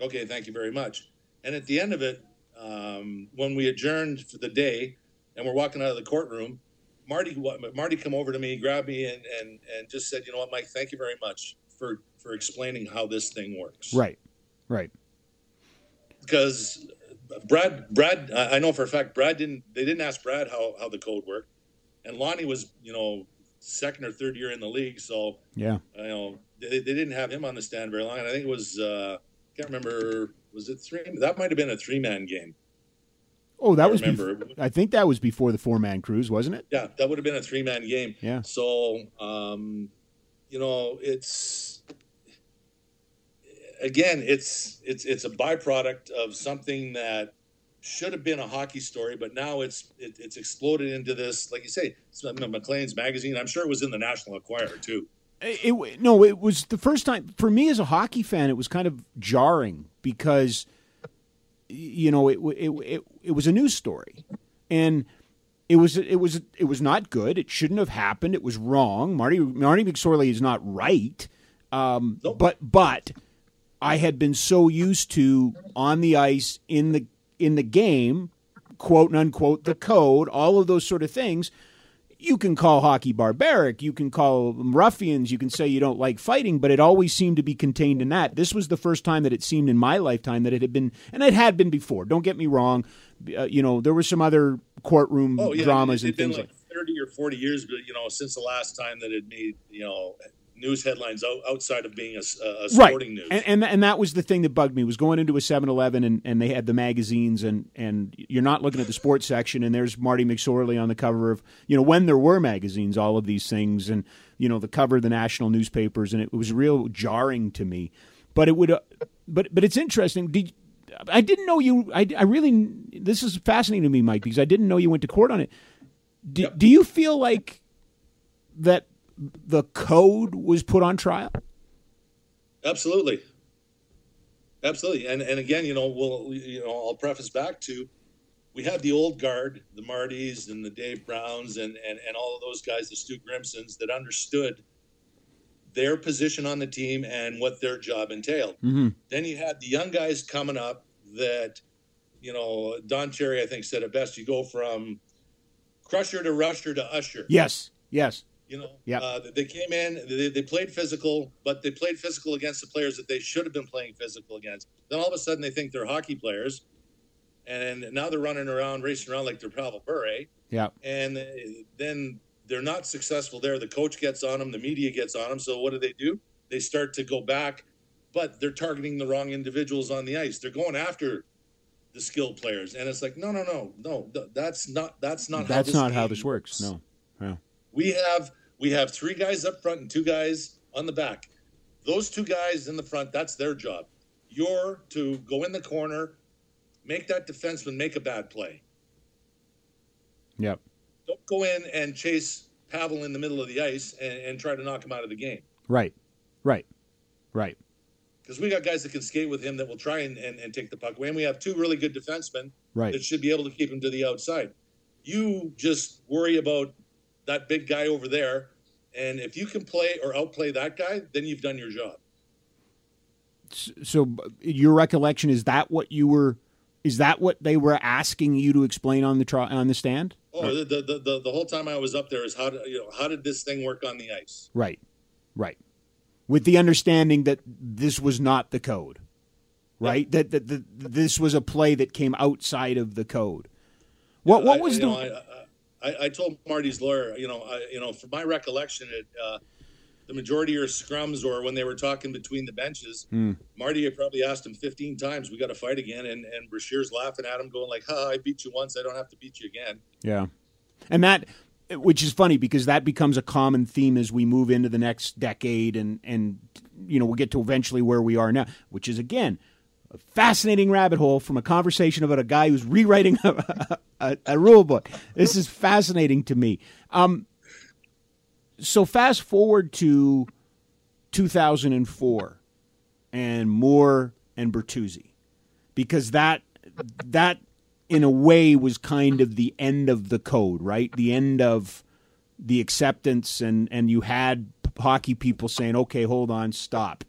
Okay, thank you very much. And at the end of it, um, when we adjourned for the day and we're walking out of the courtroom, Marty Marty come over to me, grabbed me, and, and, and just said, you know what, Mike, thank you very much for, for explaining how this thing works Right, right. because Brad, Brad, I I know for a fact Brad didn't. They didn't ask Brad how how the code worked, and Lonnie was, you know, second or third year in the league, so Yeah, you know they, they didn't have him on the stand very long. And I think it was, uh, can't remember, was it three? That might have been a three man game. Oh, that I was. Before, I think that was before the four man crews, wasn't it? Yeah, that would have been a three man game. Yeah. So, um, you know, it's again, it's it's it's a byproduct of something that should have been a hockey story, but now it's it, it's exploded into this, like you say, Maclean's magazine. I'm sure it was in the National Enquirer too. It, it, no, it was the first time for me as a hockey fan. It was kind of jarring because you know it it it, it was a news story, and it was it was it was not good. It shouldn't have happened. It was wrong. Marty Marty McSorley is not right. Um, nope. But but I had been so used to on the ice in the in the game, quote unquote, the code, all of those sort of things you can call hockey barbaric, you can call them ruffians, you can say you don't like fighting, but it always seemed to be contained in that. This was the first time that it seemed in my lifetime that it had been, and it had been before. Don't get me wrong. Uh, you know, there were some other courtroom oh, yeah, dramas and things like, like 30 or 40 years, but you know, since the last time that it made, you know, news headlines outside of being a, a sporting right. news. And, and, and that was the thing that bugged me was going into a 7-Eleven and, and they had the magazines and and you're not looking at the sports section and there's Marty McSorley on the cover of you know when there were magazines all of these things and you know the cover of the national newspapers and it was real jarring to me. But it would uh, but but it's interesting. Did I didn't know you I, I really this is fascinating to me Mike because I didn't know you went to court on it. Do, yep. do you feel like that the code was put on trial? Absolutely. Absolutely. And and again, you know, we'll you know, I'll preface back to we have the old guard, the Martys and the Dave Browns and and, and all of those guys, the Stu Grimsons that understood their position on the team and what their job entailed. Mm-hmm. Then you had the young guys coming up that, you know, Don Cherry, I think, said it best. You go from crusher to rusher to usher. Yes, yes. You know, yeah. Uh, they came in, they, they played physical, but they played physical against the players that they should have been playing physical against. Then all of a sudden they think they're hockey players, and now they're running around, racing around like they're Pavel Bure. Yeah. And then they're not successful there. The coach gets on them, the media gets on them. So what do they do? They start to go back, but they're targeting the wrong individuals on the ice. They're going after the skilled players, and it's like, no, no, no, no. That's not. That's not. That's how not how this works. works. No. Yeah. We have we have three guys up front and two guys on the back. Those two guys in the front, that's their job. You're to go in the corner, make that defenseman make a bad play. Yep. Don't go in and chase Pavel in the middle of the ice and, and try to knock him out of the game. Right. Right. Right. Because we got guys that can skate with him that will try and, and, and, take the puck away. And we have two really good defensemen right. that should be able to keep him to the outside. You just worry about that big guy over there. And if you can play or outplay that guy, then you've done your job. So, your recollection is that what you were? Is that what they were asking you to explain on the tri- on the stand? Oh, the, the, the the whole time I was up there is how did you know how did this thing work on the ice? Right, right. With the understanding that this was not the code, right? That, that, that this was a play that came outside of the code. What what was I, the? Know, I, I, I, told Marty's lawyer, you know, I, you know, from my recollection, it, uh, the majority are scrums or when they were talking between the benches, mm. Marty had probably asked him 15 times, "We got to fight again," and and Brashear's laughing at him, going like, "Ha, I beat you once, I don't have to beat you again." Yeah, and that, which is funny because that becomes a common theme as we move into the next decade, and and you know we'll get to eventually where we are now, which is again a fascinating rabbit hole from a conversation about a guy who's rewriting a, a, a rule book. This is fascinating to me. Um, so fast forward to 2004 and Moore and Bertuzzi, because that that in a way was kind of the end of the code, right? The end of the acceptance, and and you had hockey people saying, "Okay, hold on, stop."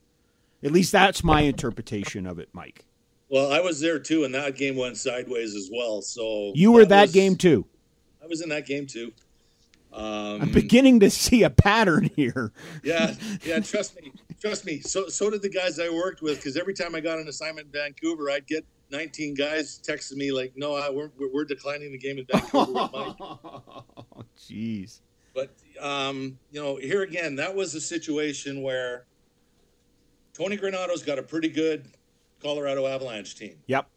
At least that's my interpretation of it, Mike. Well, I was there too, and that game went sideways as well. So you were that, that was, game too. I was in that game too. Um, I'm beginning to see a pattern here. yeah, yeah. Trust me, trust me. So, so did the guys I worked with. Because every time I got an assignment in Vancouver, I'd get 19 guys texting me like, "No, I, we're we're declining the game in Vancouver." oh, jeez. But um, you know, here again, that was a situation where Tony Granato's got a pretty good Colorado Avalanche team. Yep.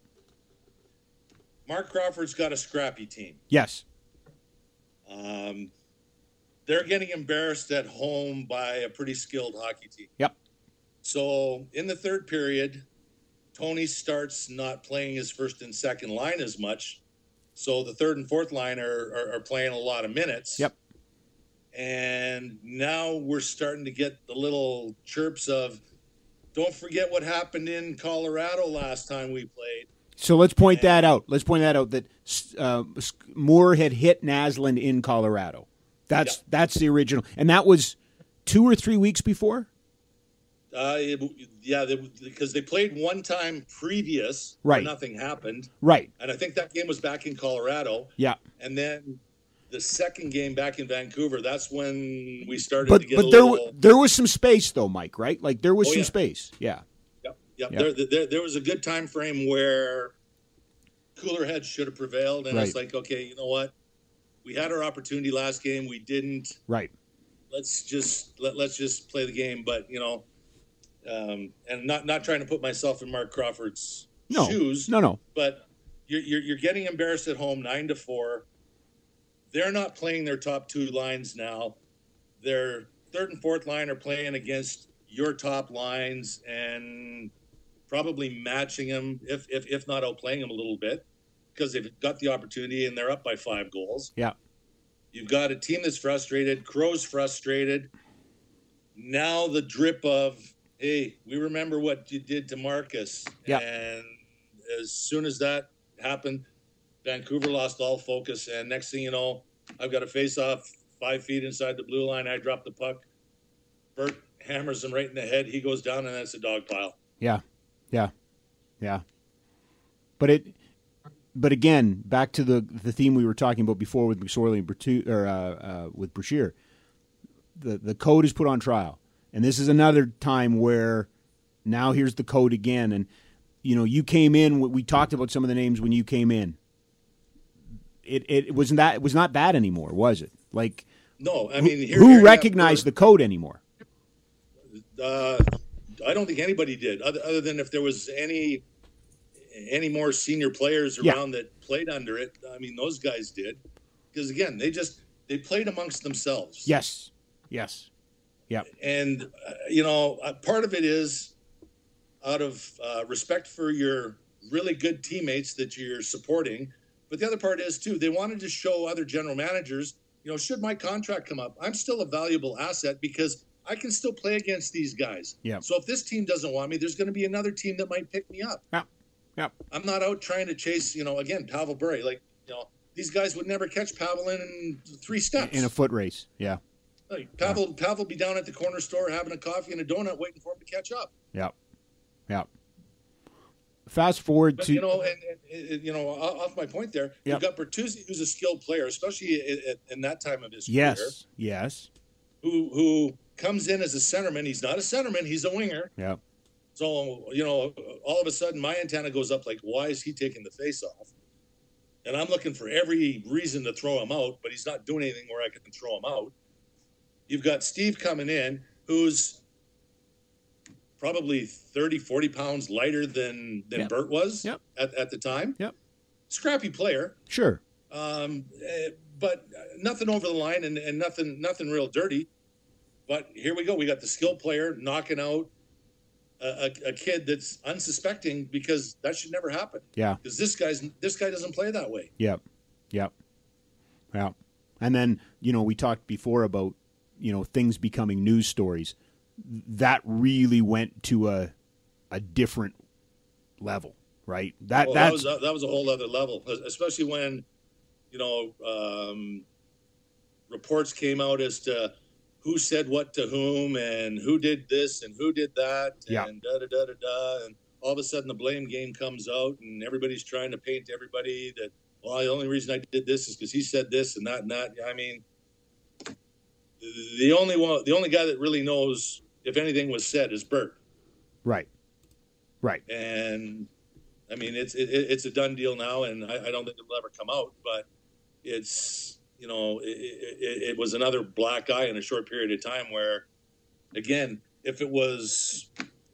Marc Crawford's got a scrappy team. Yes. Um, they're getting embarrassed at home by a pretty skilled hockey team. Yep. So in the third period, Tony starts not playing his first and second line as much. So the third and fourth line are, are, are playing a lot of minutes. Yep. And now we're starting to get the little chirps of, don't forget what happened in Colorado last time we played. So let's point that out. Let's point that out that uh, Moore had hit Naslund in Colorado. That's yeah. that's the original, and that was two or three weeks before. Uh, it, yeah, they, because they played one time previous, right? Nothing happened, right? And I think that game was back in Colorado. Yeah, and then the second game back in Vancouver, that's when we started but, to get. But there, little... there was some space though, Mike. Right? Like there was oh, some yeah. space. Yeah. Yep. Yep. yep. There, there, there, was a good time frame where cooler heads should have prevailed, and right. it's like, okay, you know what? We had our opportunity last game. We didn't. Right. Let's just let, let's just play the game. But you know, um, and not not trying to put myself in Marc Crawford's no. shoes. No, no. But you're, you're, you're getting embarrassed at home, nine to four. They're not playing their top two lines now. Their third and fourth line are playing against your top lines and probably matching them, if if if not outplaying them a little bit, because they've got the opportunity and they're up by five goals. Yeah. You've got a team that's frustrated. Crow's frustrated. Now the drip of hey, we remember what you did to Marcus. Yeah. And as soon as that happened, Vancouver lost all focus. And next thing you know, I've got a face off five feet inside the blue line. I drop the puck. Bert hammers him right in the head. He goes down, and that's a dog pile. Yeah. Yeah. Yeah. But it. But again, back to the the theme we were talking about before with McSorley and Bertu, or uh, uh, with Brashear. The the code is put on trial. And this is another time where now here's the code again. And, you know, you came in, we talked about some of the names when you came in. It, it wasn't that, it was not that anymore, was it? Like, no, I mean, here, who here recognized the code anymore? Uh, I don't think anybody did, other, other than if there was any any more senior players around yeah. that played under it. I mean, those guys did because again, they just they played amongst themselves. Yes, yes. Yeah. And, uh, you know, uh, part of it is out of uh, respect for your really good teammates that you're supporting. But the other part is, too, they wanted to show other general managers, you know, should my contract come up, I'm still a valuable asset because I can still play against these guys. Yeah. So if this team doesn't want me, there's going to be another team that might pick me up. Yeah. Yeah. I'm not out trying to chase, you know, again, Pavel Bure. Like, you know, these guys would never catch Pavel in three steps. In a foot race. Yeah. Like Pavel, yeah. Pavel be down at the corner store having a coffee and a donut, waiting for him to catch up. Yeah. yep. Fast forward but, to you know, and, and, you know, off my point there, yep. you've got Bertuzzi, who's a skilled player, especially in, in that time of his yes, career. Yes, yes. Who who comes in as a centerman? He's not a centerman; he's a winger. Yeah. So you know, all of a sudden, my antenna goes up. Like, why is he taking the face off? And I'm looking for every reason to throw him out, but he's not doing anything where I can throw him out. You've got Steve coming in, who's probably 30, 40 pounds lighter than, than yep. Bert was yep. at, at the time. Yep. Scrappy player. Sure. Um, but nothing over the line and, and nothing nothing real dirty. But here we go. We got the skill player knocking out a, a, a, kid that's unsuspecting because that should never happen. Yeah. Because this guy's this guy doesn't play that way. Yep. Yep. Yeah. And then, you know, we talked before about you know things becoming news stories that really went to a a different level right that well, that was a, that was a whole other level especially when you know um, reports came out as to who said what to whom and who did this and who did that yeah. and da da da da da and all of a sudden the blame game comes out and everybody's trying to paint everybody that well the only reason I did this is because he said this and that and that I mean the only one, the only guy that really knows if anything was said is Bert. Right. Right. And I mean, it's it, it's a done deal now, and I, I, don't think it'll ever come out. But it's you know, it, it, it, was another black eye in a short period of time. Where, again, if it was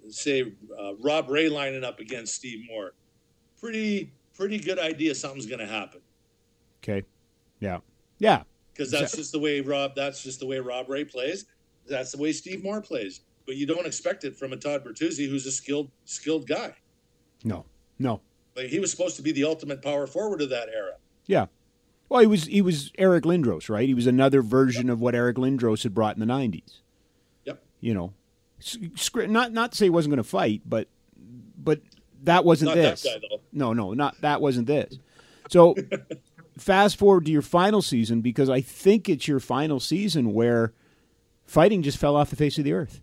say uh, Rob Ray lining up against Steve Moore, pretty pretty good idea something's going to happen. Okay. Yeah. Yeah. because that's just the way Rob. That's just the way Rob Ray plays. That's the way Steve Moore plays. But you don't expect it from a Todd Bertuzzi, who's a skilled skilled guy. No, no. Like he was supposed to be the ultimate power forward of that era. Yeah. Well, he was he was Eric Lindros, right? He was another version of what Eric Lindros had brought in the '90s. Yep. You know, not not to say he wasn't going to fight, but but that wasn't Not this. that guy though. No, no, not that wasn't this. So fast forward to your final season because I think it's your final season where fighting just fell off the face of the earth.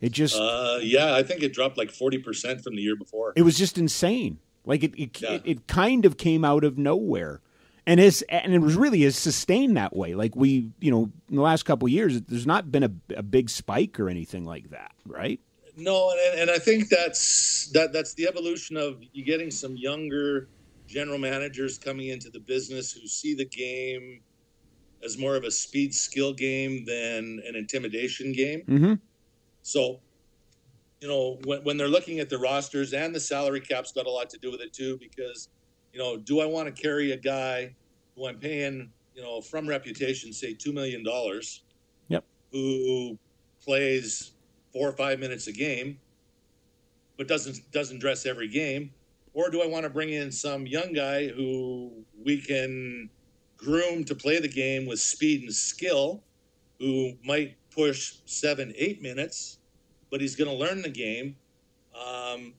It just Uh, yeah, I think it dropped like forty percent from the year before. it was just insane. Like it it, Yeah. it it kind of came out of nowhere. And it's and it was really is sustained that way. Like we, you know, in the last couple of years, there's not been a, a big spike or anything like that, right? No, and, and I think that's that that's the evolution of you getting some younger general managers coming into the business who see the game as more of a speed skill game than an intimidation game. Mm-hmm. So, you know, when, when they're looking at the rosters and the salary cap's got a lot to do with it too, because, you know, do I want to carry a guy who I'm paying, you know, from reputation, say $2 million, Yep. who plays four or five minutes a game, but doesn't, doesn't dress every game? Or do I want to bring in some young guy who we can groom to play the game with speed and skill, who might push seven, eight minutes, but he's going to learn the game. Um,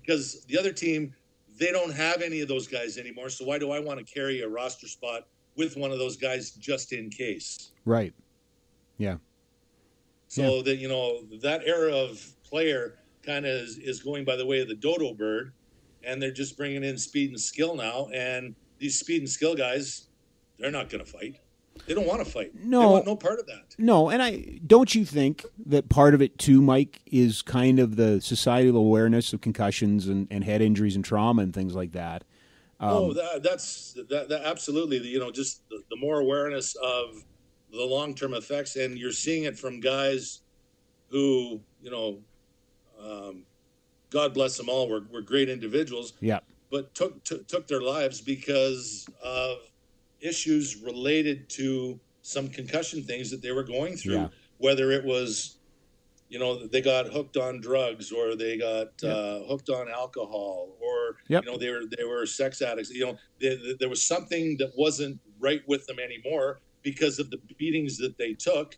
because the other team, they don't have any of those guys anymore. So why do I want to carry a roster spot with one of those guys just in case? Right. Yeah. So that you know that era of player kind of is, is going by the way of the dodo bird, and they're just bringing in speed and skill now. And these speed and skill guys, they're not going to fight. They don't want to fight. No. they want no part of that. No, and I don't you think that part of it too, Mike, is kind of the societal awareness of concussions and, and head injuries and trauma and things like that. Um, oh, that, that's that, that absolutely. You know, just the, the more awareness of the long term effects, and you're seeing it from guys who, you know, um, God bless them all, were, were great individuals, yeah. but took, took took their lives because of issues related to some concussion things that they were going through. Yeah. Whether it was, you know, they got hooked on drugs, or they got Yep. uh, hooked on alcohol, or Yep. you know they were they were sex addicts. You know, there, there was something that wasn't right with them anymore because of the beatings that they took,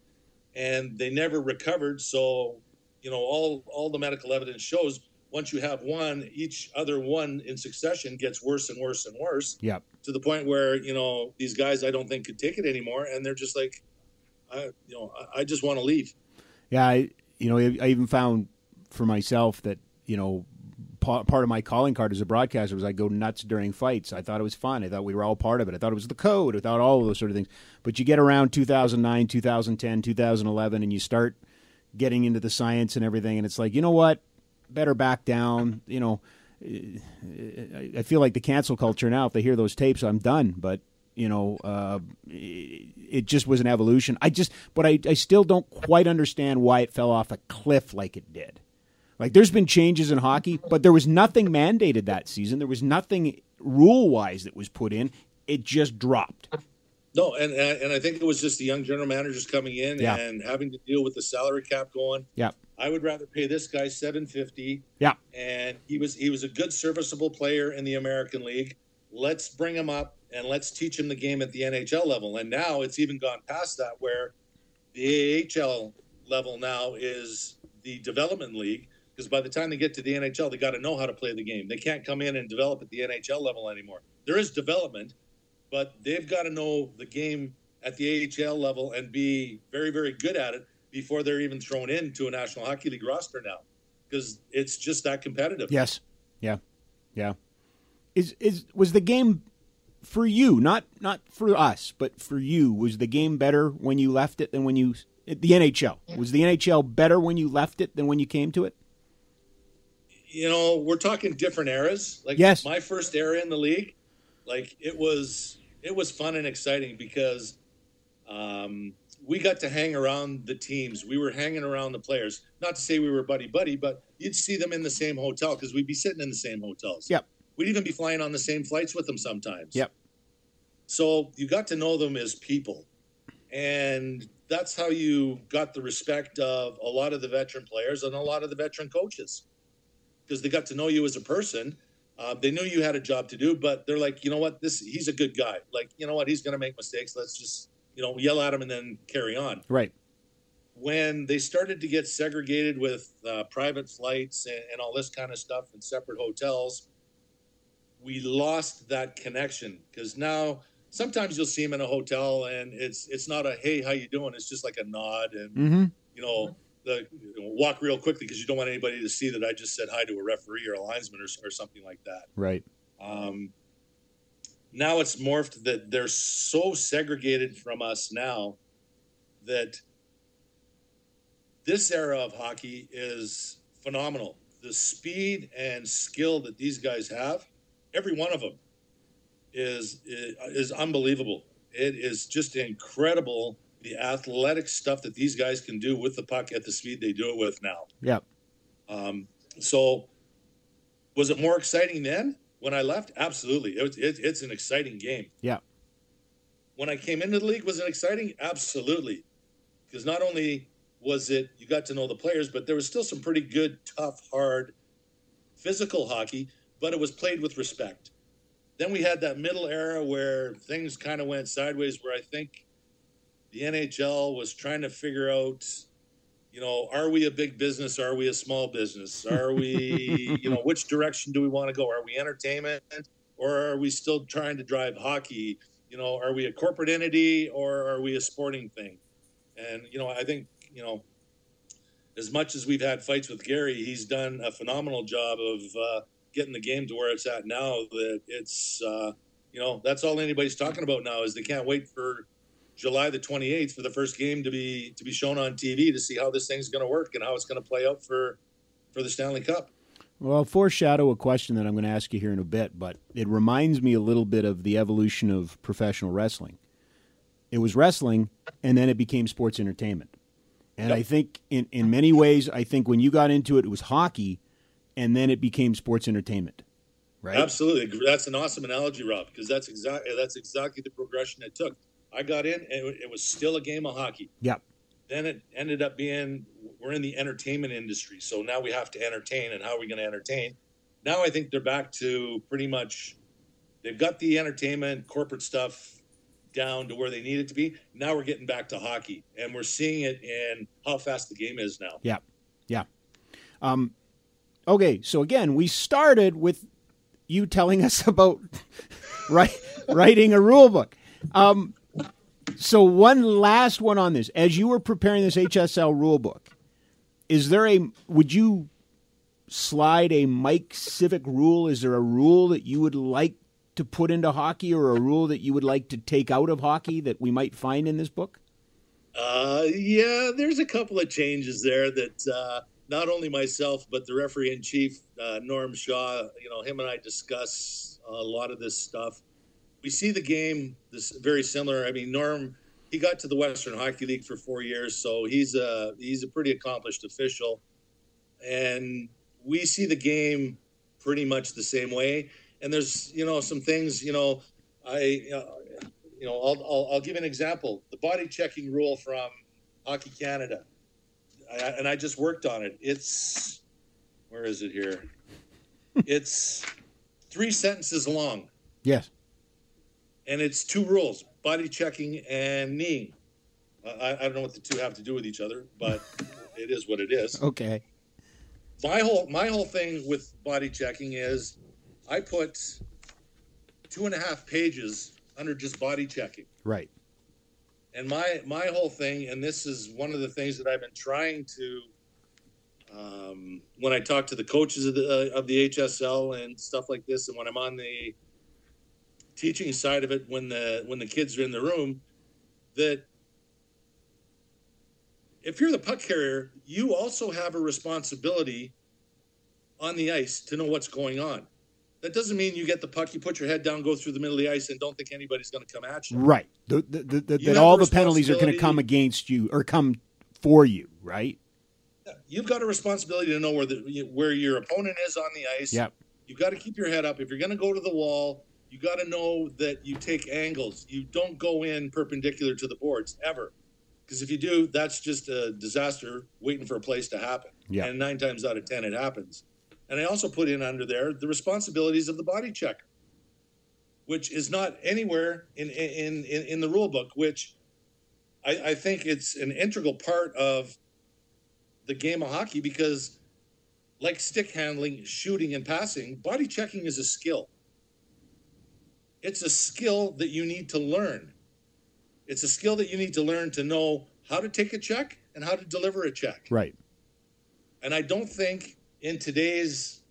and they never recovered. So, you know, all all the medical evidence shows once you have one, each other one in succession gets worse and worse and worse Yeah. to the point where you know these guys I don't think could take it anymore, and they're just like, I you know I, I just want to leave. Yeah, I, you know, I even found for myself that you know pa- part of my calling card as a broadcaster was I go nuts during fights. I thought it was fun. I thought we were all part of it. I thought it was the code. I thought all of those sort of things. But you get around 2009, 2010, 2011, and you start getting into the science and everything, and it's like, you know what? Better back down. You know, I- feel like the cancel culture now. If they hear those tapes, I'm done. But you know, uh, it just was an evolution. I just, but I, I still don't quite understand why it fell off a cliff like it did. Like, there's been changes in hockey, but there was nothing mandated that season. There was nothing rule wise that was put in. It just dropped. No, and and and I think it was just the young general managers coming in Yeah. and having to deal with the salary cap going. Yeah, I would rather pay this guy seven fifty, yeah, and he was he was a good serviceable player in the American League. Let's bring him up and let's teach him the game at the NHL level. And now it's even gone past that, where the AHL level now is the development league. Because by the time they get to the NHL, they got to know how to play the game. They can't come in and develop at the NHL level anymore. There is development, but they've got to know the game at the AHL level and be very, very good at it before they're even thrown into a National Hockey League roster now. Because it's just that competitive. yes, yeah, yeah. Is is was the game for you? Not not for us, but for you. Was the game better when you left it than when you the NHL? Was the NHL better when you left it than when you came to it? you know, we're talking different eras. Like Yes. my first era in the league, like it was it was fun and exciting because um, we got to hang around the teams. We were hanging around the players. Not to say we were buddy buddy, but you'd see them in the same hotel because we'd be sitting in the same hotels. Yep. We'd even be flying on the same flights with them sometimes. Yep. So you got to know them as people. And that's how you got the respect of a lot of the veteran players and a lot of the veteran coaches because they got to know you as a person. Uh, they knew you had a job to do, but they're like, you know what, this he's a good guy. Like, you know what, he's going to make mistakes. Let's just, you know, yell at them and then carry on. Right. When they started to get segregated with uh, private flights and, and all this kind of stuff and separate hotels, we lost that connection because now sometimes you'll see him in a hotel and it's it's not a hey how you doing it's just like a nod and Mm-hmm. you know the you know, walk real quickly because you don't want anybody to see that I just said hi to a referee or a linesman or, or something like that. Right. Um, now it's morphed that they're so segregated from us now that this era of hockey is phenomenal. The speed and skill that these guys have, every one of them, is is unbelievable. It is just incredible the athletic stuff that these guys can do with the puck at the speed they do it with now. Yep. Um, so, was it more exciting then when I left? Absolutely. It was, it, it's an exciting game. Yeah. When I came into the league, was it exciting? Absolutely. Because not only was it you got to know the players, but there was still some pretty good, tough, hard, physical hockey, but it was played with respect. Then we had that middle era where things kind of went sideways, where I think the NHL was trying to figure out you know, are we a big business? Are we a small business? Are we, you know, which direction do we want to go? Are we entertainment or are we still trying to drive hockey? You know, are we a corporate entity or are we a sporting thing? And, you know, I think, you know, as much as we've had fights with Gary, he's done a phenomenal job of uh, getting the game to where it's at now that it's, uh, you know, that's all anybody's talking about now is they can't wait for July the 28th for the first game to be to be shown on TV to see how this thing's going to work and how it's going to play out for for the Stanley Cup. Well, I'll foreshadow a question that I'm going to ask you here in a bit, but it reminds me a little bit of the evolution of professional wrestling. It was wrestling, and then it became sports entertainment. And Yep. I think, in, in many ways, I think when you got into it, it was hockey, and then it became sports entertainment. Right? Absolutely, that's an awesome analogy, Rob, because that's exactly that's exactly the progression it took. I got in, and it- was still a game of hockey. Yep. Then it ended up being we're in the entertainment industry, so now we have to entertain, and how are we going to entertain? Now I think they're back to pretty much they've got the entertainment corporate stuff down to where they need it to be. Now we're getting back to hockey, and we're seeing it in how fast the game is now. Yeah. Yeah. Um, okay, so again, we started with you telling us about writing a rule book. Um, so one last one on this. As you were preparing this HSL rule book, is there a would you slide a Mike Cvik rule? Is there a rule that you would like to put into hockey or a rule that you would like to take out of hockey that we might find in this book? Uh, yeah, there's a couple of changes there that uh, not only myself but the referee in chief, uh, Norm Shaw, you know, him and I discuss a lot of this stuff. We see the game this very similar. I mean, Norm, he got to the Western Hockey League for four years, so he's a he's a pretty accomplished official, and we see the game pretty much the same way. And there's you know some things you know I you know, I'll, I'll, I'll give an example. The body checking rule from Hockey Canada, I, and I just worked on it. It's where is it here? it's three sentences long, Yes. And it's two rules: body checking and kneeing. I, I don't know what the two have to do with each other, but it is what it is. Okay. my whole my whole thing with body checking is I put two and a half pages under just body checking. Right. And my my whole thing, and this is one of the things that I've been trying to, um, when I talk to the coaches of the uh, of the HSL and stuff like this, and when I'm on the teaching side of it, when the when the kids are in the room, that if you're the puck carrier, you also have a responsibility on the ice to know what's going on. That doesn't mean you get the puck, you put your head down, go through the middle of the ice, and don't think anybody's going to come at you. Right. The, the, the, the, You that all the penalties are going to come against you or come for you, right? You've got a responsibility to know where the where your opponent is on the ice. Yep. You've got to keep your head up. If you're going to go to the wall, You got to know that you take angles. You don't go in perpendicular to the boards ever. Because if you do, that's just a disaster waiting for a place to happen. Yeah. And nine times out of 10, it happens. And I also put in under there the responsibilities of the body checker, which is not anywhere in, in, in, in the rule book, which I, I think it's an integral part of the game of hockey because, like stick handling, shooting, and passing, body checking is a skill. It's a skill that you need to learn. It's a skill that you need to learn to know how to take a check and how to deliver a check. Right. And I don't think in today's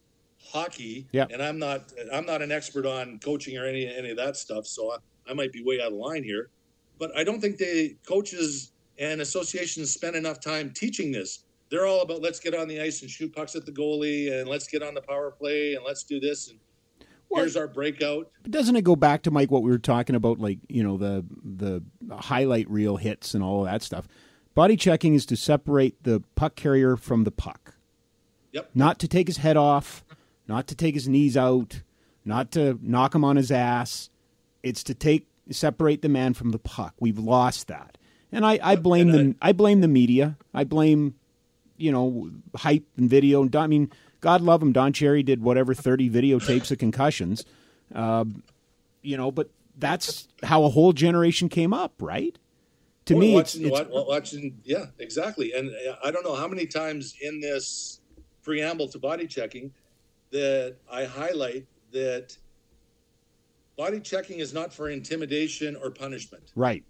hockey, Yeah. and I'm not I'm not an expert on coaching or any any of that stuff, so I, I might be way out of line here. But I don't think the coaches and associations spend enough time teaching this. They're all about let's get on the ice and shoot pucks at the goalie and let's get on the power play and let's do this and here's our breakout. But doesn't it go back to Mike what we were talking about, like you know the the highlight reel hits and all of that stuff? Body checking is to separate the puck carrier from the puck, Yep. not to take his head off, not to take his knees out, not to knock him on his ass. It's to take separate the man from the puck. We've lost that, and I, I blame and the I blame the media. I blame you know hype and video. And I mean, God love him. Don Cherry did whatever thirty videotapes of concussions you know, but that's how a whole generation came up, right? To Well, me, watching, it's wa- watching, yeah, exactly. And uh, I don't know how many times in this preamble to body checking that I highlight that body checking is not for intimidation or punishment. right,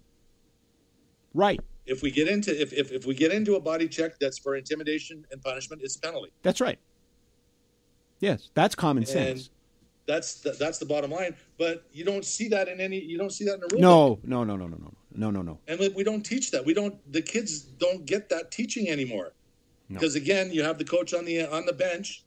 right. If we get into if, if, if we get into a body check that's for intimidation and punishment, it's a penalty. That's right. Yes, that's common and sense. That's the, that's the bottom line. But you don't see that in any. You don't see that in a rule. No, no, no, no, no, no, no, no, no. And we don't teach that. We don't. The kids don't get that teaching anymore. Because no. again, you have the coach on the on the bench.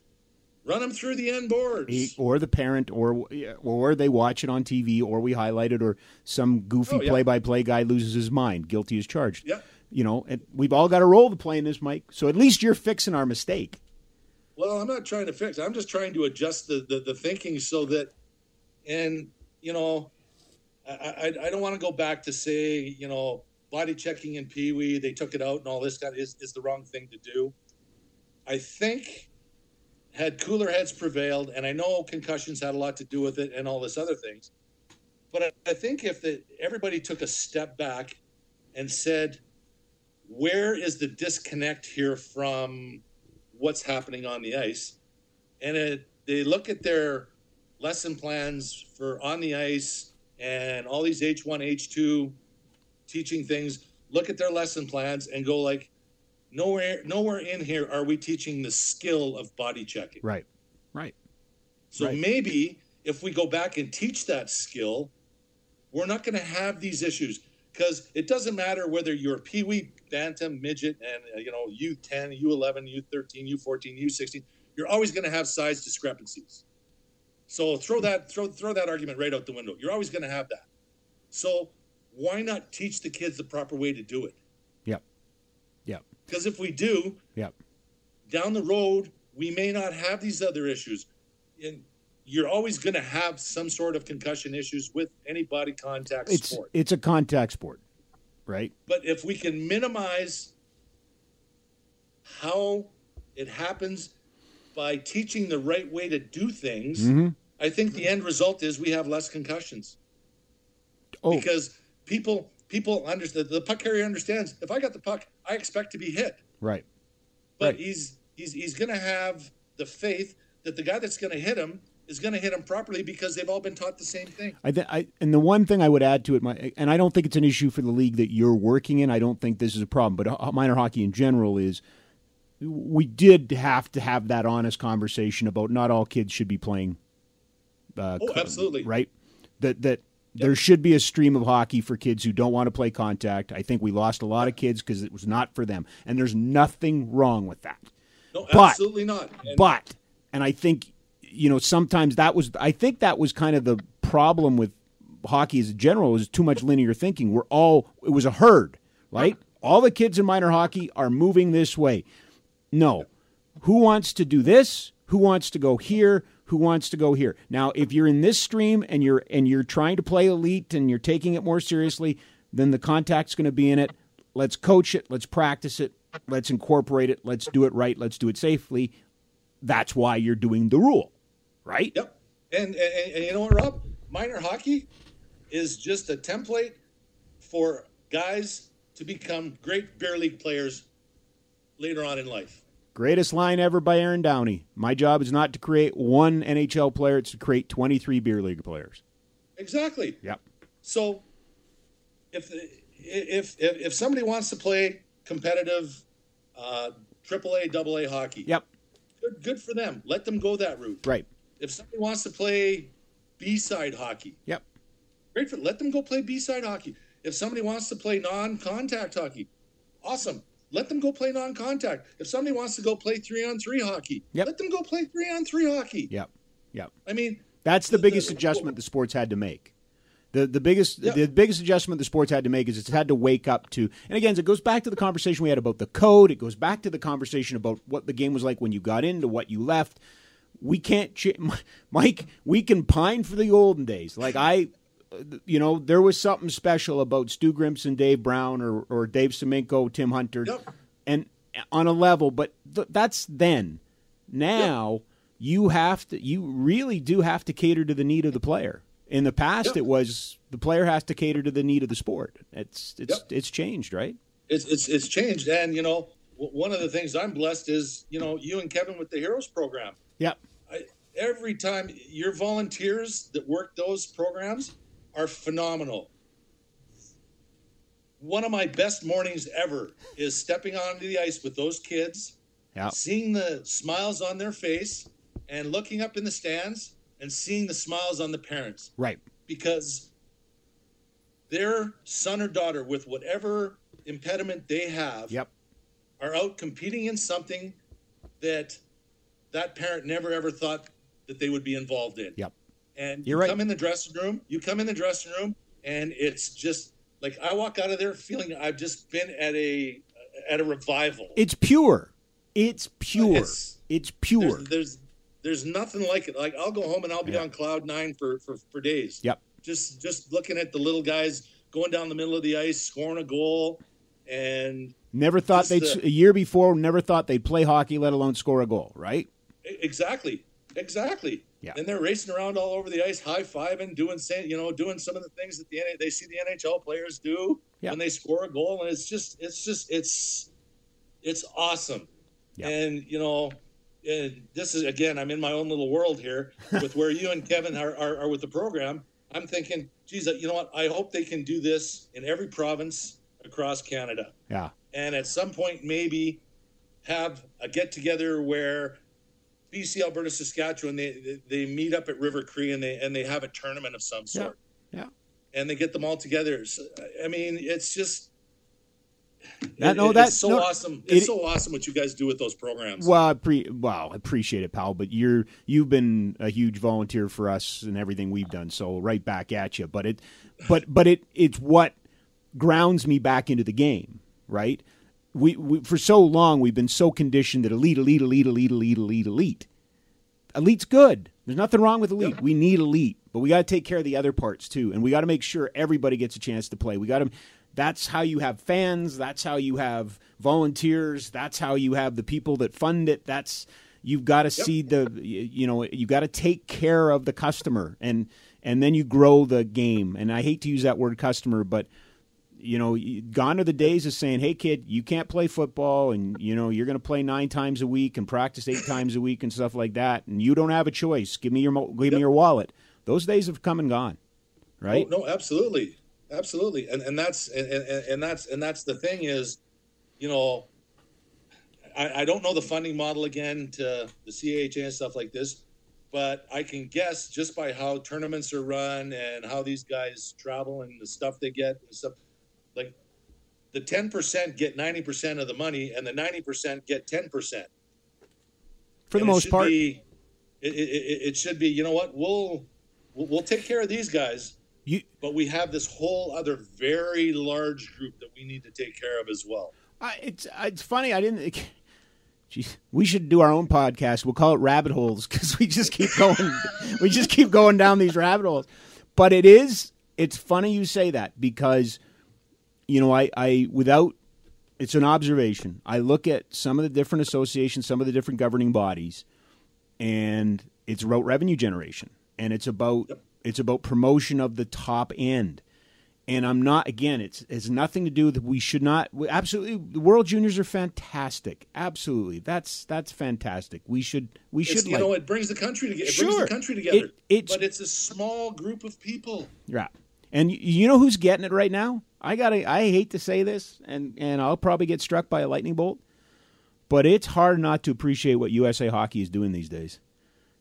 Run them through the end boards, he, or the parent, or or they watch it on TV, or we highlight it, or some goofy oh, yeah. play-by-play guy loses his mind, guilty as charged. Yeah, you know, and we've all got a role to play in this, Mike. So at least you're fixing our mistake well i'm not trying to fix i'm just trying to adjust the the, the thinking so that and you know i i, I don't want to go back to say you know body checking in pee wee they took it out and all this kind of is, is the wrong thing to do. I think had cooler heads prevailed and i know concussions had a lot to do with it and all this other things but i, I think if the, everybody took a step back and said where is the disconnect here from what's happening on the ice and it, they look at their lesson plans for on the ice and all these h1 h2 teaching things look at their lesson plans and go like nowhere nowhere in here are we teaching the skill of body checking Right, right. so Right. maybe if we go back and teach that skill, we're not going to have these issues because it doesn't matter whether you're pee wee, bantam, midget, and uh, you know U10, U11, U13, U14, U16. You're always going to have size discrepancies. So throw that throw throw that argument right out the window. You're always going to have that. So why not teach the kids the proper way to do it? Yep, yep, Because if we do, yep. down the road, we may not have these other issues. And you're always going to have some sort of concussion issues with any body contact It's sport. it's a contact sport, right? But if we can minimize how it happens by teaching the right way to do things, Mm-hmm. I think the end result is we have less concussions Oh, because people people understand the puck carrier understands if I got the puck, I expect to be hit. right. but Right. he's he's he's going to have the faith that the guy that's going to hit him is going to hit them properly because they've all been taught the same thing. I, th- I and the one thing I would add to it, my, and I don't think it's an issue for the league that you're working in. I don't think this is a problem, but ho- minor hockey in general is. We did have to have that honest conversation about not all kids should be playing. Uh, Oh, absolutely. Right. That that there should be a stream of hockey for kids who don't want to play contact. I think we lost a lot of kids because it was not for them, and there's nothing wrong with that. No, But- absolutely not. And But and I think you know sometimes that was I think that was kind of the problem with hockey as a general is too much linear thinking. We're all it was a herd, right? All the kids in minor hockey are moving this way. No. Who wants to do this? Who wants to go here? who wants to go here. Now, if you're in this stream and you're and you're trying to play elite and you're taking it more seriously, then the contact's going to be in it. Let's coach it. Let's practice it. Let's incorporate it. Let's do it right. Let's do it safely. That's why you're doing the rule, right? Yep. And, and, and you know what, Rob? Minor hockey is just a template for guys to become great beer league players later on in life. Greatest line ever by Aaron Downey. My job is not to create one NHL player; it's to create 23 beer league players. Exactly. Yep. So, if if if, if somebody wants to play competitive uh, AAA, AA hockey, Yep. good good for them. Let them go that route. Right. If somebody wants to play B side hockey, Yep. great for let them go play B side hockey. If somebody wants to play non contact hockey, awesome. Let them go play non contact. If somebody wants to go play three on three hockey, Yep. let them go play three on three hockey. Yep. Yep. I mean, That's the The- biggest the- adjustment the sports had to make. The the biggest Yeah. the biggest adjustment the sports had to make is it's had to wake up to and again it goes back to the conversation we had about the code. It goes back to the conversation about what the game was like when you got into what you left. We can't ch- Mike, we can pine for the olden days. Like I you know, there was something special about Stu Grimson, Dave Brown, or, or Dave Semenko, Tim Hunter, Yep. and on a level. But th- that's then. Now you have to. You really do have to cater to the need of the player. In the past, Yep. it was the player has to cater to the need of the sport. It's it's Yep. it's changed, right? it's it's it's changed. And you know, one of the things I'm blessed is you know you and Kevin with the Heroes program. Yep. Every time your volunteers that work those programs are phenomenal. One of my best mornings ever is stepping onto the ice with those kids, Yeah. seeing the smiles on their face, and looking up in the stands and seeing the smiles on the parents Right. because their son or daughter, with whatever impediment they have, Yep. are out competing in something that that parent never ever thought that they would be involved in. Yep. And You're you right. come in the dressing room, you come in the dressing room, and it's just like I walk out of there feeling I've just been at a at a revival. It's pure. It's pure. It's- It's, pure. There's, there's there's nothing like it. Like I'll go home and I'll be Yeah. on cloud nine for, for for days. Yep. Just just looking at the little guys going down the middle of the ice, scoring a goal, and Never thought they'd the- a year before. Never thought they'd play hockey, let alone score a goal. Right? Exactly. Exactly. Yeah. And they're racing around all over the ice, high fiving, doing you know, doing some of the things that the they see the NHL players do Yeah. when they score a goal, and it's just, it's just, it's, it's awesome. Yeah. And you know, and this is again, I'm in my own little world here with where you and Kevin are, are, are with the program. I'm thinking, geez, you know what? I hope they can do this in every province across Canada Yeah. and at some point maybe have a get together where BC, Alberta, Saskatchewan they they meet up at River Cree and they and they have a tournament of some sort. Yeah. And they get them all together. So, I mean, it's just That- it- no, it- that- it's so no, awesome. It's it- so awesome what you guys do with those programs. Well, I pre- well, I appreciate it, pal. But you're you've been a huge volunteer for us and everything we've done. So right back at you. But it, but but it it's what grounds me back into the game. Right. We, we for so long we've been so conditioned that elite, elite, elite, elite, elite, elite, elite. Elite's good. There's nothing wrong with elite. We need elite, but we got to take care of the other parts too, and we got to make sure everybody gets a chance to play. We got to. That's how you have fans. That's how you have volunteers. That's how you have the people that fund it. That's you've got to see the you know you got to take care of the customer and and then you grow the game. And I hate to use that word customer, but you know, gone are the days of saying, "Hey, kid, you can't play football, and you know you're going to play nine times a week and practice eight times a week and stuff like that, and you don't have a choice. Give me your give me your wallet." Those days have come and gone, right? Oh, no, absolutely, absolutely, and and that's and, and, and that's and that's the thing is, you know, I, I don't know the funding model again to the CHA and stuff like this, but I can guess just by how tournaments are run and how these guys travel and the stuff they get and stuff, like the ten percent get ninety percent of the money, and the ninety percent get ten percent. For the And most should part, be- it, it, it, it should be. You know what? We'll we'll take care of these guys you but we have this whole other very large group that we need to take care of as well. I, it's it's funny. I didn't. Jeez, we should do our own podcast. We'll call it Rabbit Holes because we just keep going. we just keep going down these rabbit holes. But it is. It's funny you say that because, you know, I, I without. It's an observation. I look at some of the different associations, some of the different governing bodies, and it's about revenue generation, and it's about yep. it's about promotion of the top end and I'm not again. It's has nothing to do with we should not absolutely. The World Juniors are fantastic. Absolutely, that's that's fantastic. We should we should. It's, you like, know, it brings the country together. It sure. brings the country together. It, it's, but it's a small group of people. Yeah, and you know who's getting it right now? I got. I hate to say this, and and I'll probably get struck by a lightning bolt, but it's hard not to appreciate what USA Hockey is doing these days.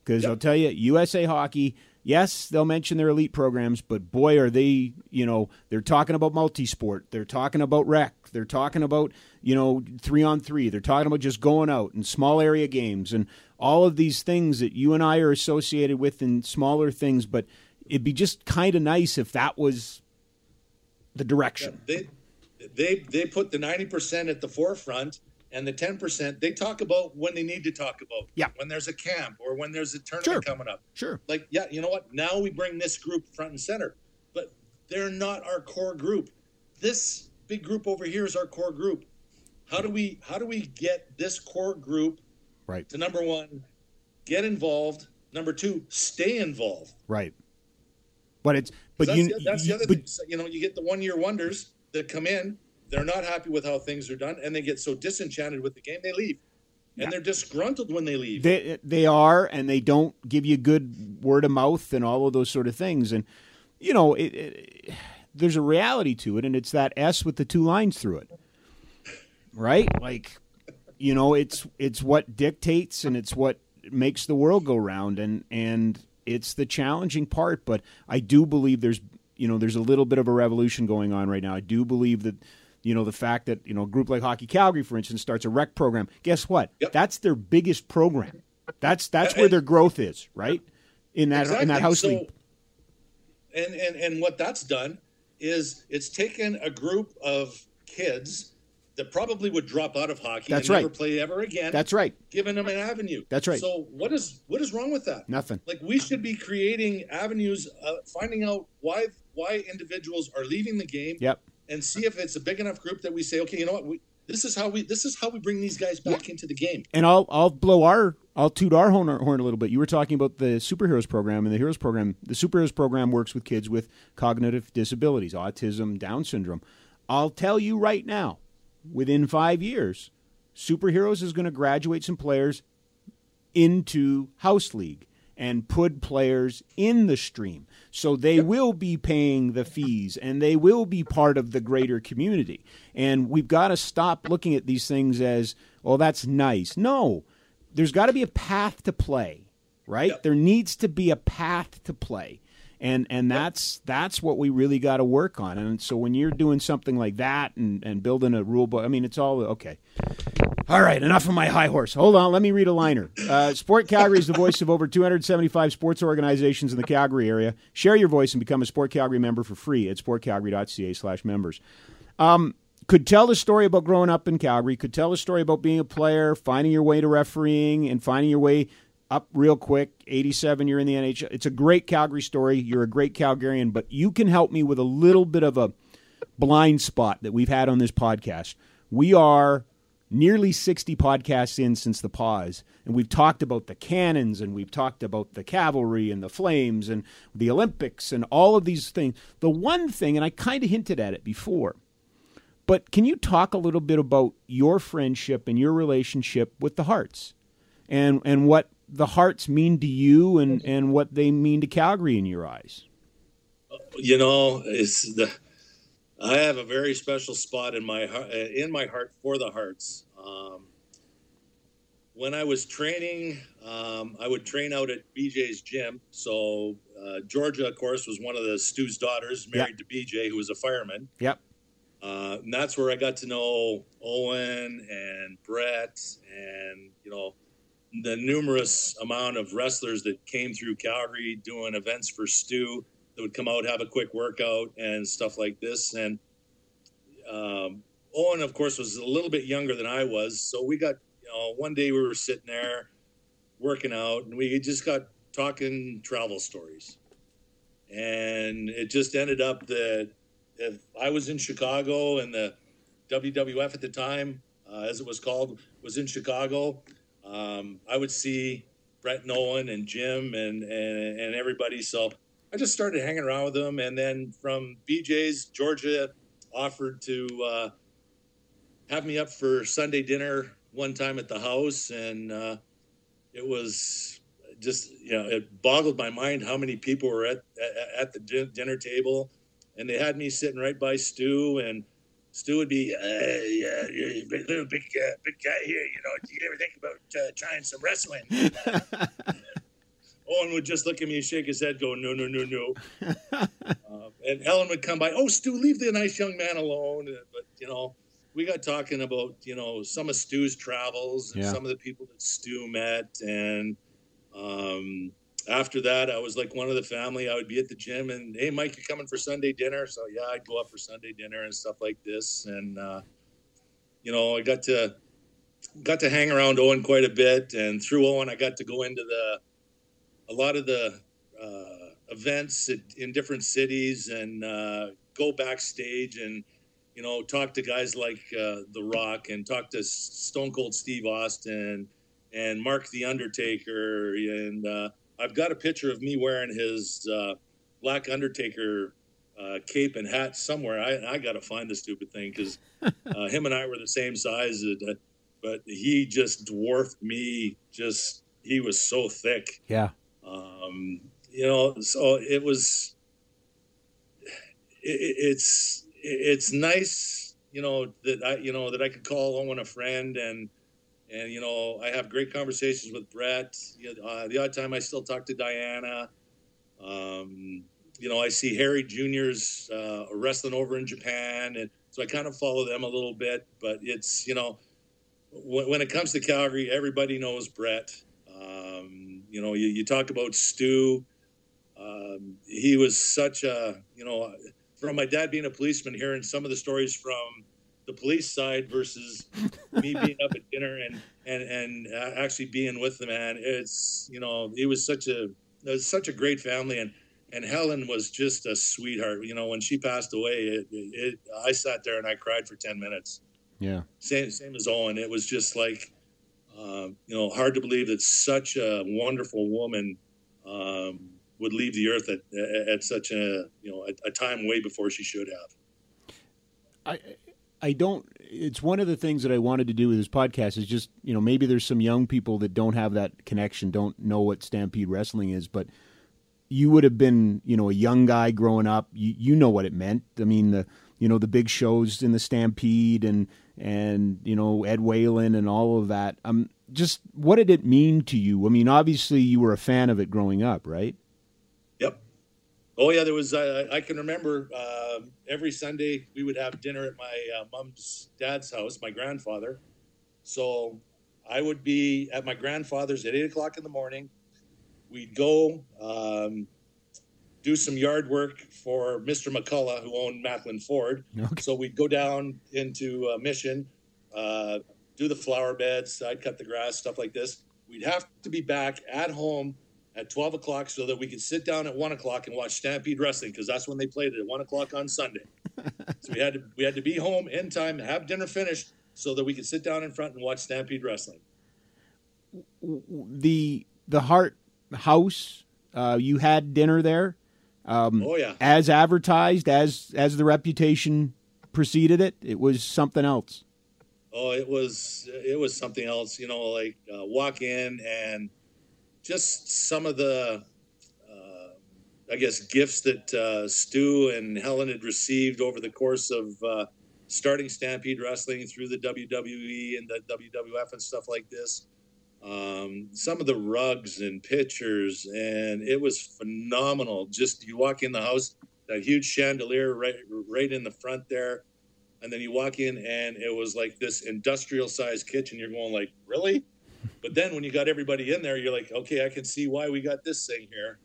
Because yep. I'll tell you, USA Hockey yes, they'll mention their elite programs, but boy, are they, you know, they're talking about multi-sport. They're talking about rec. They're talking about, you know, three on three. They're talking about just going out and small area games and all of these things that you and I are associated with in smaller things. But it'd be just kind of nice if that was the direction. Yeah, they, they, they put the 90% at the forefront and the 10% they talk about when they need to talk about. Yeah. When there's a camp or when there's a tournament sure. coming up. Sure. Like yeah you know what? Now we bring this group front and center but they're not our core group. This big group over here is our core group. How do we how do we get this core group right. to number one get involved? Number two stay involved. Right but it's but that's you the, that's the other but, thing you know you get the one year wonders that come in they're not happy with how things are done, and they get so disenchanted with the game they leave, and yeah. they're disgruntled when they leave. They they are, and they don't give you good word of mouth and all of those sort of things. And you know, it, it, there's a reality to it, and it's that S with the two lines through it, right? Like, you know, it's it's what dictates, and it's what makes the world go round, and and it's the challenging part. But I do believe there's you know there's a little bit of a revolution going on right now. I do believe that you know the fact that you know a group like Hockey Calgary, for instance, starts a rec program. Guess what? Yep. That's their biggest program. That's that's where their growth is, right? In that exactly. in that house so, league. And, and and what that's done is it's taken a group of kids that probably would drop out of hockey that's and right. never play ever again. That's right. Giving them an avenue. That's right. So what is what is wrong with that? Nothing. Like we should be creating avenues, uh, finding out why why individuals are leaving the game. Yep and see if it's a big enough group that we say, okay, you know what, we, this is how we this is how we bring these guys back into the game. And I'll I'll blow our I'll toot our horn, horn a little bit. You were talking about the superheroes program and the heroes program. The superheroes program works with kids with cognitive disabilities, autism, Down syndrome. I'll tell you right now, within five years, superheroes is going to graduate some players into house league and put players in the stream. So they yep. will be paying the fees and they will be part of the greater community. And we've got to stop looking at these things as, oh, that's nice. No, there's got to be a path to play, right? Yep. There needs to be a path to play. And and that's that's what we really got to work on. And so when you're doing something like that and, and building a rule book, I mean, it's all okay. All right, enough of my high horse. Hold on, let me read a liner. Uh, Sport Calgary is the voice of over 275 sports organizations in the Calgary area. Share your voice and become a Sport Calgary member for free at sportcalgary.ca slash members. Um, could tell the story about growing up in Calgary, could tell the story about being a player, finding your way to refereeing, and finding your way up real quick. 87, you're in the NHL. It's a great Calgary story. You're a great Calgarian, but you can help me with a little bit of a blind spot that we've had on this podcast. We are nearly 60 podcasts in since the pause, and we've talked about the cannons and we've talked about the cavalry and the flames and the Olympics and all of these things. The one thing, and I kind of hinted at it before, but can you talk a little bit about your friendship and your relationship with the Harts and, and what the Harts mean to you and, and what they mean to Calgary in your eyes? You know, it's the I have a very special spot in my heart, in my heart for the Harts. Um, when I was training, um, I would train out at BJ's gym. So uh, Georgia, of course, was one of the Stu's daughters, married yep. to BJ, who was a fireman. Yep. Uh, and that's where I got to know Owen and Brett, and you know the numerous amount of wrestlers that came through Calgary doing events for Stu that would come out, have a quick workout and stuff like this. And um, Owen, of course, was a little bit younger than I was, so we got you know, one day we were sitting there working out, and we just got talking travel stories, and it just ended up that if I was in Chicago and the WWF at the time, uh, as it was called, was in Chicago, um, I would see Brett Nolan and Jim and, and and everybody. So I just started hanging around with them, and then from BJ's, Georgia offered to uh, have me up for Sunday dinner one time at the house, and uh, it was just you know it boggled my mind how many people were at at, at the dinner table, and they had me sitting right by Stu and. Stu would be, uh, yeah, yeah, big, little big, uh, big guy here. You know, do you ever think about uh, trying some wrestling? Owen would just look at me and shake his head, go, no, no, no, no. uh, and Helen would come by, oh, Stu, leave the nice young man alone. Uh, but, you know, we got talking about, you know, some of Stu's travels and yeah. some of the people that Stu met. And um, after that, I was like one of the family. I would be at the gym and, hey, Mike, you're coming for Sunday dinner? So, yeah, I'd go up for Sunday dinner and stuff like this. And, uh, you know, I got to got to hang around Owen quite a bit. And through Owen, I got to go into the a lot of the uh, events in different cities and uh, go backstage and you know talk to guys like uh, The Rock and talk to Stone Cold Steve Austin and Mark the Undertaker and uh, I've got a picture of me wearing his uh, Black Undertaker uh, cape and hat somewhere. I, I got to find the stupid thing because him and I were the same size, but he just dwarfed me. Just he was so thick. Yeah. Um, you know, so it was. It, it's it's nice, you know, that I you know that I could call Owen a friend and and you know I have great conversations with Brett. Uh, the odd time I still talk to Diana. Um, you know, I see Harry Junior's uh, wrestling over in Japan, and so I kind of follow them a little bit. But it's you know, when, when it comes to Calgary, everybody knows Brett. Um, you know, you, you talk about Stu. Um, he was such a, you know, from my dad being a policeman, hearing some of the stories from the police side versus me being up at dinner and and and actually being with the man. It's you know, he was such a was such a great family and. And Helen was just a sweetheart. You know, when she passed away, it, it, it I sat there and I cried for ten minutes. Yeah. Same, same as Owen. It was just like, um, you know, hard to believe that such a wonderful woman um, would leave the earth at, at such a you know a, a, time way before she should have. I I don't. It's one of the things that I wanted to do with this podcast is just you know maybe there's some young people that don't have that connection, don't know what Stampede Wrestling is, but you would have been you know a young guy growing up. You you know what it meant. I mean the you know the big shows in the Stampede and and you know Ed Whalen and all of that. Um, just what did it mean to you? I mean, obviously you were a fan of it growing up, right? Oh yeah, there was. Uh, I can remember uh, every Sunday we would have dinner at my uh, mom's dad's house, my grandfather. So I would be at my grandfather's at eight o'clock in the morning. We'd go. Um, do some yard work for Mr. McCullough, who owned Maclin Ford. Okay. So we'd go down into uh, Mission, uh, do the flower beds, I'd cut the grass, stuff like this. We'd have to be back at home at 12 o'clock so that we could sit down at 1 o'clock and watch Stampede Wrestling because that's when they played it at 1 o'clock on Sunday. so we had to we had to be home in time, have dinner finished so that we could sit down in front and watch Stampede Wrestling. The the Hart House, uh, you had dinner there. Um, oh yeah. As advertised, as as the reputation preceded it, it was something else. Oh, it was it was something else. You know, like uh, walk in and just some of the, uh, I guess, gifts that uh, Stu and Helen had received over the course of uh, starting Stampede Wrestling through the WWE and the WWF and stuff like this um, some of the rugs and pictures, and it was phenomenal. Just you walk in the house, that huge chandelier right right in the front there, and then you walk in, and it was like this industrial sized kitchen. You're going like, really? But then when you got everybody in there, you're like, okay, I can see why we got this thing here.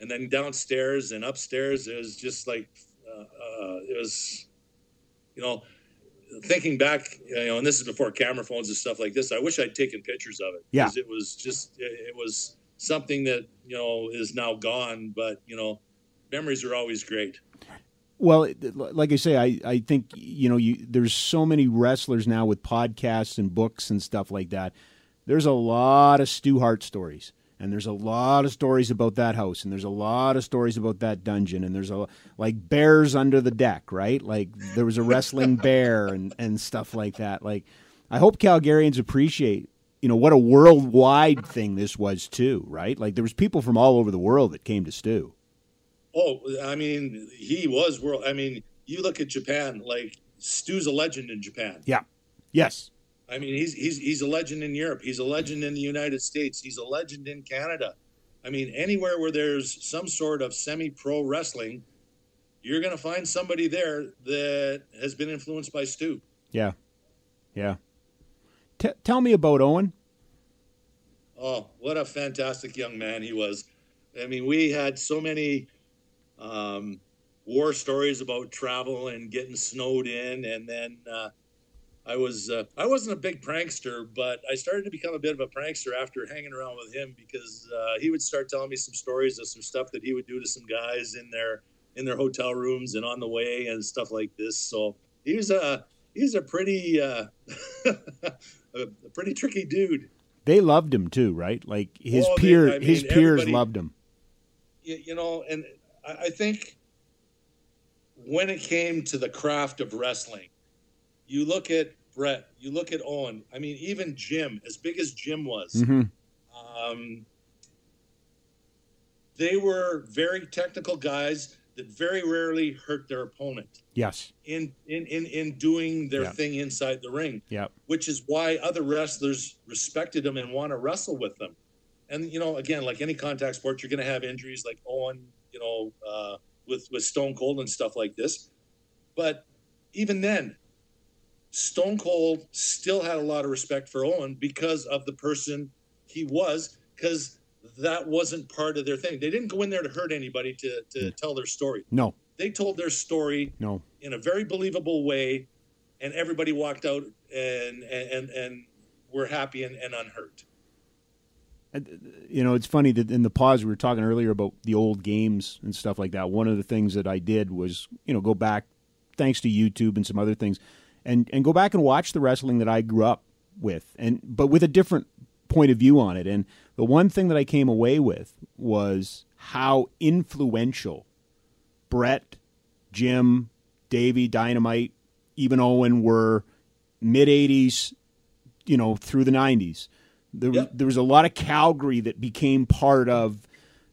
And then downstairs and upstairs, it was just like, uh, uh, it was, you know, thinking back, you know, and this is before camera phones and stuff like this. I wish I'd taken pictures of it. Yeah. It was just, it was something that, you know, is now gone, but, you know, memories are always great. Well, like I say, I, I think you know you, there's so many wrestlers now with podcasts and books and stuff like that. There's a lot of Stu Hart stories, and there's a lot of stories about that house, and there's a lot of stories about that dungeon, and there's a like bears under the deck, right? Like there was a wrestling bear and and stuff like that. Like I hope Calgarians appreciate you know what a worldwide thing this was too, right? Like there was people from all over the world that came to Stu. Oh, I mean, he was world. I mean, you look at Japan, like Stu's a legend in Japan. Yeah. Yes. I mean, he's he's he's a legend in Europe. He's a legend in the United States. He's a legend in Canada. I mean, anywhere where there's some sort of semi-pro wrestling, you're going to find somebody there that has been influenced by Stu. Yeah. Yeah. T- tell me about Owen. Oh, what a fantastic young man he was. I mean, we had so many um, war stories about travel and getting snowed in, and then uh, I was uh, I wasn't a big prankster, but I started to become a bit of a prankster after hanging around with him because uh, he would start telling me some stories of some stuff that he would do to some guys in their in their hotel rooms and on the way and stuff like this. So he was a he's a pretty uh, a, pretty tricky dude. They loved him too, right? Like his Oh, they- peer, I mean, his peers loved him. you, you know, and I, think when it came to the craft of wrestling, you look at Brett, you look at Owen. I mean, even Jim, as big as Jim was, hmm um, they were very technical guys that very rarely hurt their opponent Yes. in in in, in doing their Yeah. thing inside the ring Yeah. which is why other wrestlers respected them and want to wrestle with them. And you know, again, like any contact sport, you're going to have injuries, like Owen, you know, uh, with with Stone Cold and stuff like this. But even then, Stone Cold still had a lot of respect for Owen because of the person he was, because that wasn't part of their thing. They didn't go in there to hurt anybody to to tell their story. No. They told their story No. in a very believable way, and everybody walked out and and and were happy and, and unhurt. You know, it's funny that in the pause we were talking earlier about the old games and stuff like that. One of the things that I did was, you know, go back, thanks to YouTube and some other things, and and go back and watch the wrestling that I grew up with, and but with a different point of view on it. And the one thing that I came away with was how influential Brett, Jim, Davey, Dynamite, even Owen were mid '80s, you know, through the '90s. There, Yep. there was a lot of Calgary that became part of.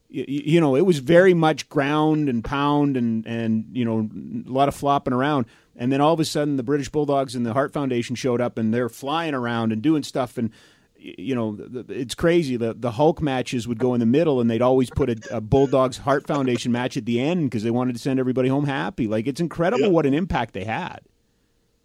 You know, it was very much ground and pound and and you know a lot of flopping around. And then all of a sudden, the British Bulldogs and the Hart Foundation showed up, and they're flying around and doing stuff. And you know, it's crazy. The the Hulk matches would go in the middle, and they'd always put a, a Bulldogs Hart Foundation match at the end because they wanted to send everybody home happy. Like it's incredible Yeah. what an impact they had.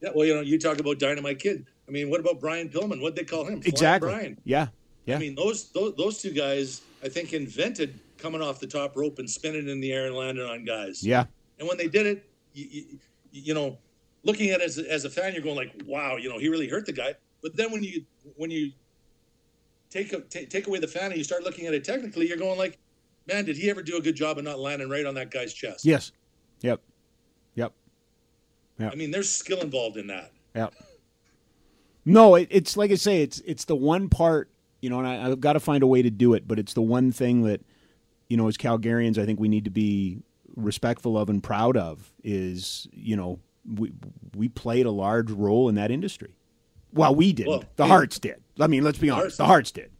Yeah, well, you know, you talk about Dynamite Kid. I mean, what about Brian Pillman? What'd they call him? Flying Exactly. Brian. Yeah. Yeah. I mean, those, those those two guys, I think, invented coming off the top rope and spinning in the air and landing on guys. yeah. And when they did it, you, you, you know, looking at it as, as a fan, you're going like, "Wow, you know, he really hurt the guy." But then when you when you take a, take take away the fan and you start looking at it technically, you're going like, "Man, did he ever do a good job of not landing right on that guy's chest?" Yes. Yep. Yep. I mean, there's skill involved in that. Yep. No, it, it's like I say, it's it's the one part, you know, and I, I've got to find a way to do it, but it's the one thing that, you know, as Calgarians, I think we need to be respectful of and proud of is, you know, we we played a large role in that industry. Well, we didn't. Well, the we- Harts did. I mean, let's be honest. Harts the Harts did.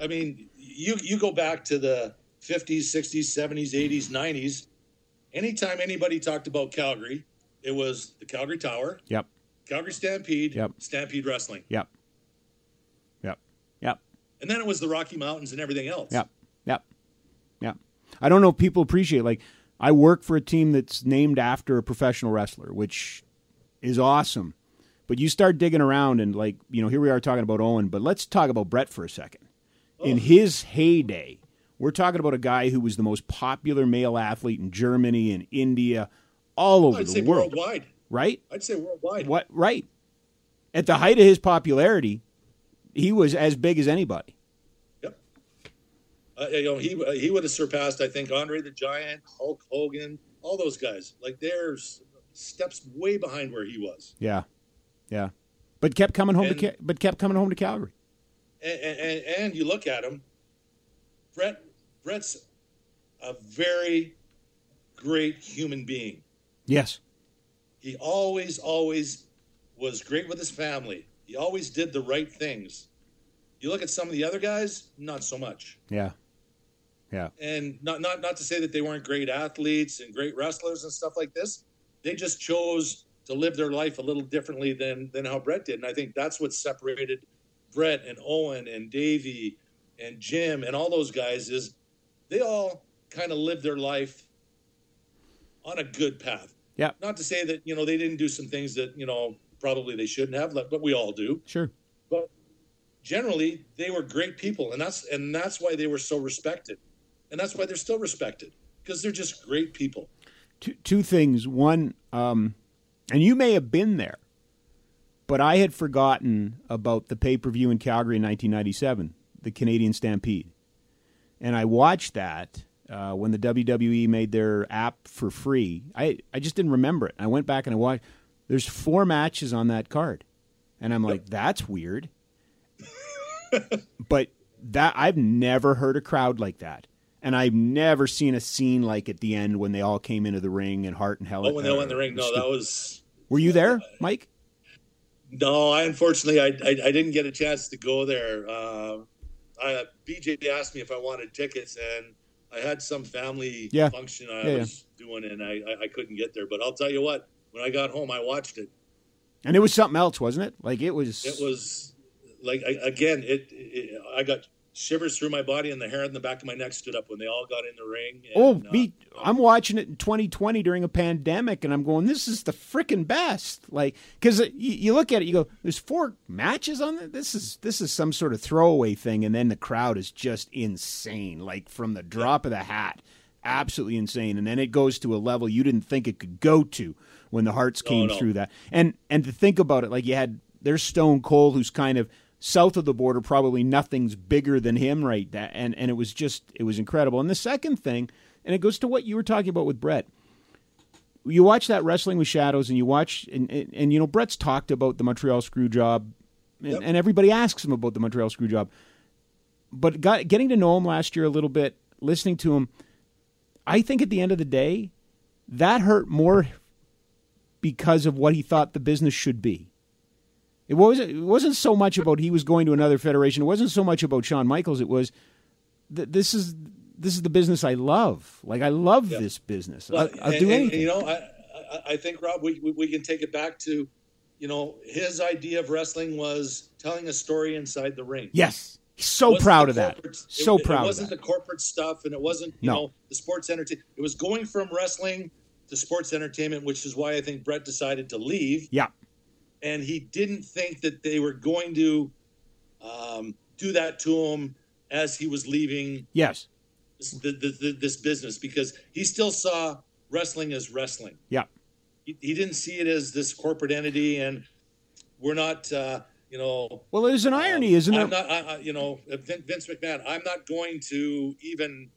I mean, you you go back to the 50s, 60s, 70s, 80s, 90s. Anytime anybody talked about Calgary, it was the Calgary Tower, Yep. Calgary Stampede, Yep. Stampede Wrestling, Yep. Yep. Yep. and then it was the Rocky Mountains and everything else. Yep. Yep. Yep. I don't know if people appreciate like I work for a team that's named after a professional wrestler, which is awesome. But you start digging around and like, you know, here we are talking about Owen, but let's talk about Brett for a second. Oh. In his heyday, we're talking about a guy who was the most popular male athlete in Germany and India, all over I'd the say world. worldwide. Right? I'd say worldwide. What right? At the height of his popularity, he was as big as anybody. Yep. Uh, you know, he uh, he would have surpassed, I think, Andre the Giant, Hulk Hogan, all those guys. Like there's steps way behind where he was. Yeah, yeah, but kept coming home And- to but kept coming home to Calgary. And, and, and you look at him, Brett. Brett's a very great human being. Yes, He always, always was great with his family. He always did the right things. You look at some of the other guys, not so much. yeah, yeah, and not not not to say that they weren't great athletes and great wrestlers and stuff like this. They just chose to live their life a little differently than than how Brett did, and I think that's what separated Brett and Owen and Davey and Jim and all those guys is they all kind of lived their life on a good path. Yeah, Not to say that you know they didn't do some things that you know probably they shouldn't have, but we all do. Sure. but generally they were great people and that's and that's why they were so respected. And that's why they're still respected because they're just great people. Two, two things. One, um, and you may have been there, but I had forgotten about the pay per view in Calgary in 1997, the Canadian Stampede, and I watched that uh, when the WWE made their app for free. I I just didn't remember it. I went back and I watched. There's four matches on that card, and I'm like, that's weird. but that I've never heard a crowd like that. And I've never seen a scene like at the end when they all came into the ring and Hart and Hell. oh when they went in the ring no that was Were you there, Mike? no i unfortunately i i, I didn't get a chance to go there uh, I, bj asked me if i wanted tickets and i had some family Yeah. function i Yeah, was doing and I, I i couldn't get there but i'll tell you what when i got home i watched it And it was something else, wasn't it? Like it was. it was like I, again it, it i got shivers through my body and the hair on the back of my neck stood up when they all got in the ring Oh, and, uh, me! I'm watching it in 2020 during a pandemic, and I'm going, "This is the freaking best!" Like, because you, you look at it, you go, "There's four matches on it. This is this is some sort of throwaway thing," and then the crowd is just insane, like from the drop of the hat, absolutely insane. And then it goes to a level you didn't think it could go to when the Harts came no. through that. And and to think about it, like you had there's Stone Cold, who's kind of south of the border, probably nothing's bigger than him right that and and it was just it was incredible. And the second thing, and it goes to what you were talking about with Brett. You watch that wrestling with shadows, and you watch, and, and, and you know Brett's talked about the Montreal screw job, and, Yep. and everybody asks him about the Montreal screw job. But got, getting to know him last year a little bit, listening to him, I think at the end of the day, that hurt more because of what he thought the business should be. It wasn't. It wasn't so much about he was going to another federation. It wasn't so much about Shawn Michaels. It was, th- this is this is the business I love. Like I love Yeah. this business. Well, I, I'll and- do and, anything. you know, I, I, I think Rob, we, we can take it back to, you know, his idea of wrestling was telling a story inside the ring. yes, he's so proud of that. So it, proud of wasn't the corporate stuff, and it wasn't you No. know the sports entertainment. It was going from wrestling to sports entertainment, which is why I think Brett decided to leave, yeah, and he didn't think that they were going to um, do that to him as he was leaving yes, this, the, the, the, this business because he still saw wrestling as wrestling. yeah, He, he didn't see it as this corporate entity, and we're not, uh, you know. Well, there's an irony, isn't I'm not, I, I, you know, Vince McMahon. I'm not going to even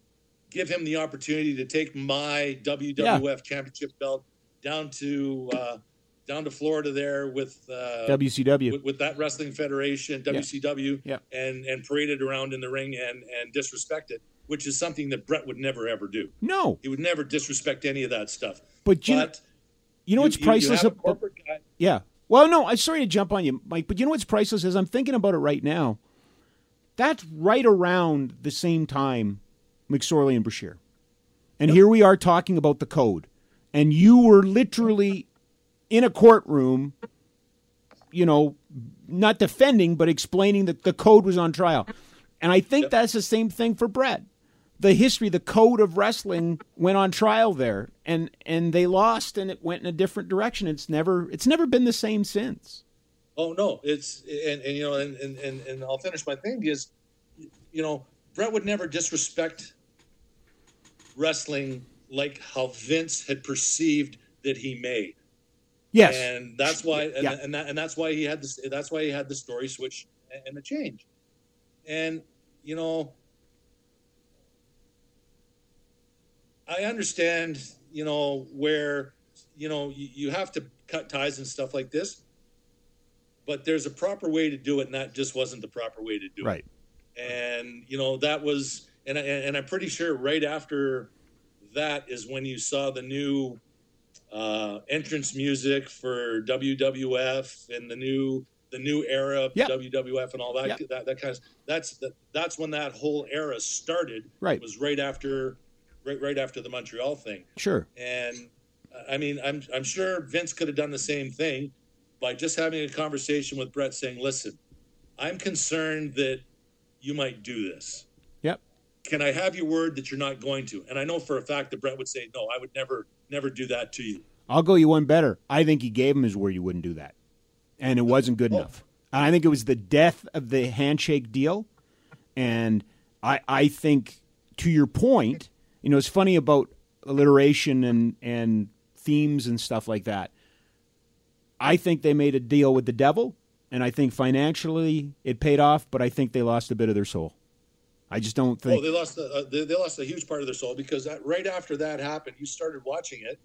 give him the opportunity to take my WWF Championship belt down to uh, down to Florida there with uh, WCW. with, with that wrestling federation, WCW, Yeah. and and paraded around in the ring and and disrespected which is something that Brett would never ever do. no, He would never disrespect any of that stuff. but you, but you know what's priceless? You ab- corporate guy. Yeah. Well, no, I'm sorry to jump on you, Mike, but you know what's priceless is I'm thinking about it right now. That's right around the same time McSorley and Brashear. And here we are talking about the code. And you were literally in a courtroom, you know, not defending, but explaining that the code was on trial. And I think that's the same thing for Brett. The history, the code of wrestling went on trial there and and they lost and it went in a different direction. It's never it's never been the same since. Oh no, it's and, and you know, and, and and I'll finish my thing is, you know, Brett would never disrespect wrestling like how Vince had perceived that he may. Yes, and that's why, and, Yeah. and, that, and that's why he had this. That's why he had the story switch and the change. And you know, I understand. You know where you know you, you have to cut ties and stuff like this, but there's a proper way to do it, and that just wasn't the proper way to do it right. and you know that was and I- and I'm pretty sure right after that is when you saw the new uh, entrance music for WWF and the new the new era of Yeah. WWF and all that Yeah. that, that kind of that's that, that's when that whole era started Right. was right after right right after the Montreal thing Sure. and I mean, I'm I'm sure Vince could have done the same thing by just having a conversation with Brett, saying, "Listen, I'm concerned that you might do this. Yep. Can I have your word that you're not going to?" And I know for a fact that Brett would say, "No, I would never never do that to you." I'll go you one better. I think he gave him his word you wouldn't do that. And it wasn't good Oh. enough. And I think it was the death of the handshake deal. And I I think to your point, you know, it's funny about alliteration and, and themes and stuff like that. I think they made a deal with the devil, and I think financially it paid off, but I think they lost a bit of their soul. I just don't Oh, think they lost a, uh, they, they lost a huge part of their soul because that, right after that happened, you started watching it.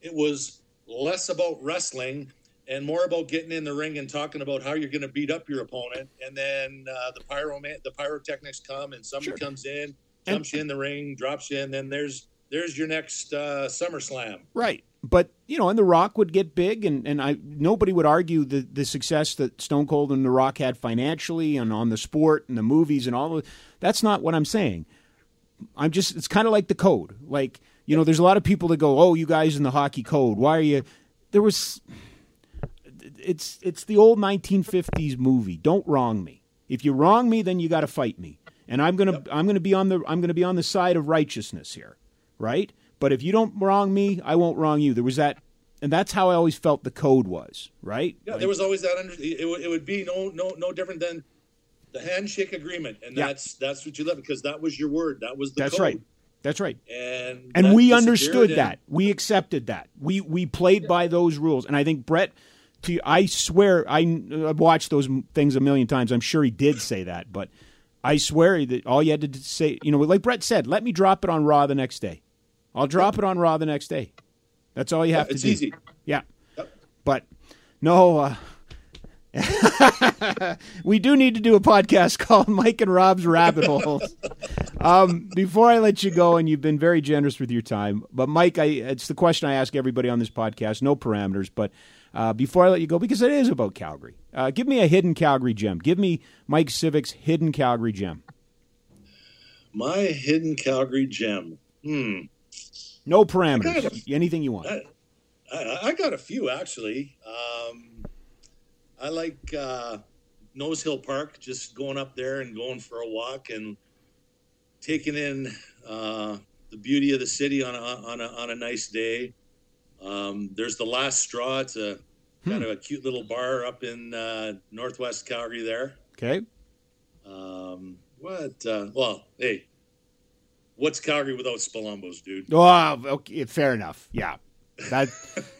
It was less about wrestling and more about getting in the ring and talking about how you're going to beat up your opponent. And then uh, the pyroman, the pyrotechnics come and somebody Sure. comes in, jumps you in the ring, drops you, and then there's there's your next uh, SummerSlam. Right. But you know, and The Rock would get big, and, and I nobody would argue the the success that Stone Cold and The Rock had financially and on the sport and the movies and all of that's not what I'm saying. I'm just it's kind of like the code. Like you know, there's a lot of people that go, "Oh, you guys in the hockey code, why are you?" There was it's it's the old 1950s movie. Don't wrong me. If you wrong me, then you got to fight me, and I'm gonna I'm gonna be on the I'm gonna be on the side of righteousness here, right? But if you don't wrong me, I won't wrong you. There was that, and that's how I always felt the code was, right? Yeah, Like- there was always that. Under, it, would- it would be no no no different than the handshake agreement, and Yeah. that's that's what you left because that was your word. That was the that's code. right. That's right. And and we understood and- that. We accepted that. We we played by those rules, and I think Brett. To I swear, I have watched those things a million times. I'm sure he did say that, but I swear that all you had to say, you know, like Brett said, let me drop it on Raw the next day. I'll drop it on Raw the next day. That's all you have It's to do. It's easy. Yeah, Yep. but no. Uh, we do need to do a podcast called Mike and Rob's Rabbit Holes. Um, before I let you go, and you've been very generous with your time, but Mike, I, it's the question I ask everybody on this podcast. No parameters, but uh, before I let you go, because it is about Calgary, uh, give me a hidden Calgary gem. Give me Mike Cvik's hidden Calgary gem. My hidden Calgary gem. Hmm. No parameters. Okay. Anything you want. I, I, I got a few actually. Um, I like uh, Nose Hill Park. Just going up there and going for a walk and taking in uh, the beauty of the city on a, on a, on a nice day. Um, there's the Last Straw. It's a kind of a cute little bar up in uh, northwest Calgary there. Okay. Um, what? Uh, well, hey, what's Calgary without Spolumbos, dude? Oh, okay, fair enough. Yeah. That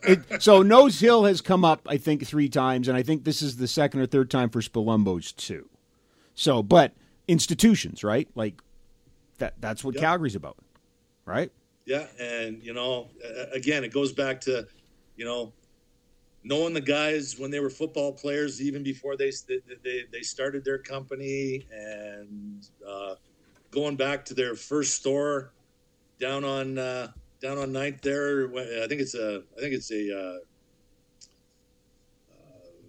it, so Nose Hill has come up, I think, three times, and I think this is the second or third time for Spolumbos too. So, but institutions, right? Like that. That's what Yep. Calgary's about, right? Yeah, and you know, again, it goes back to, you know, knowing the guys when they were football players, even before they they they started their company, and uh, going back to their first store down on uh, down on Ninth there. I think it's a I think it's a uh, uh,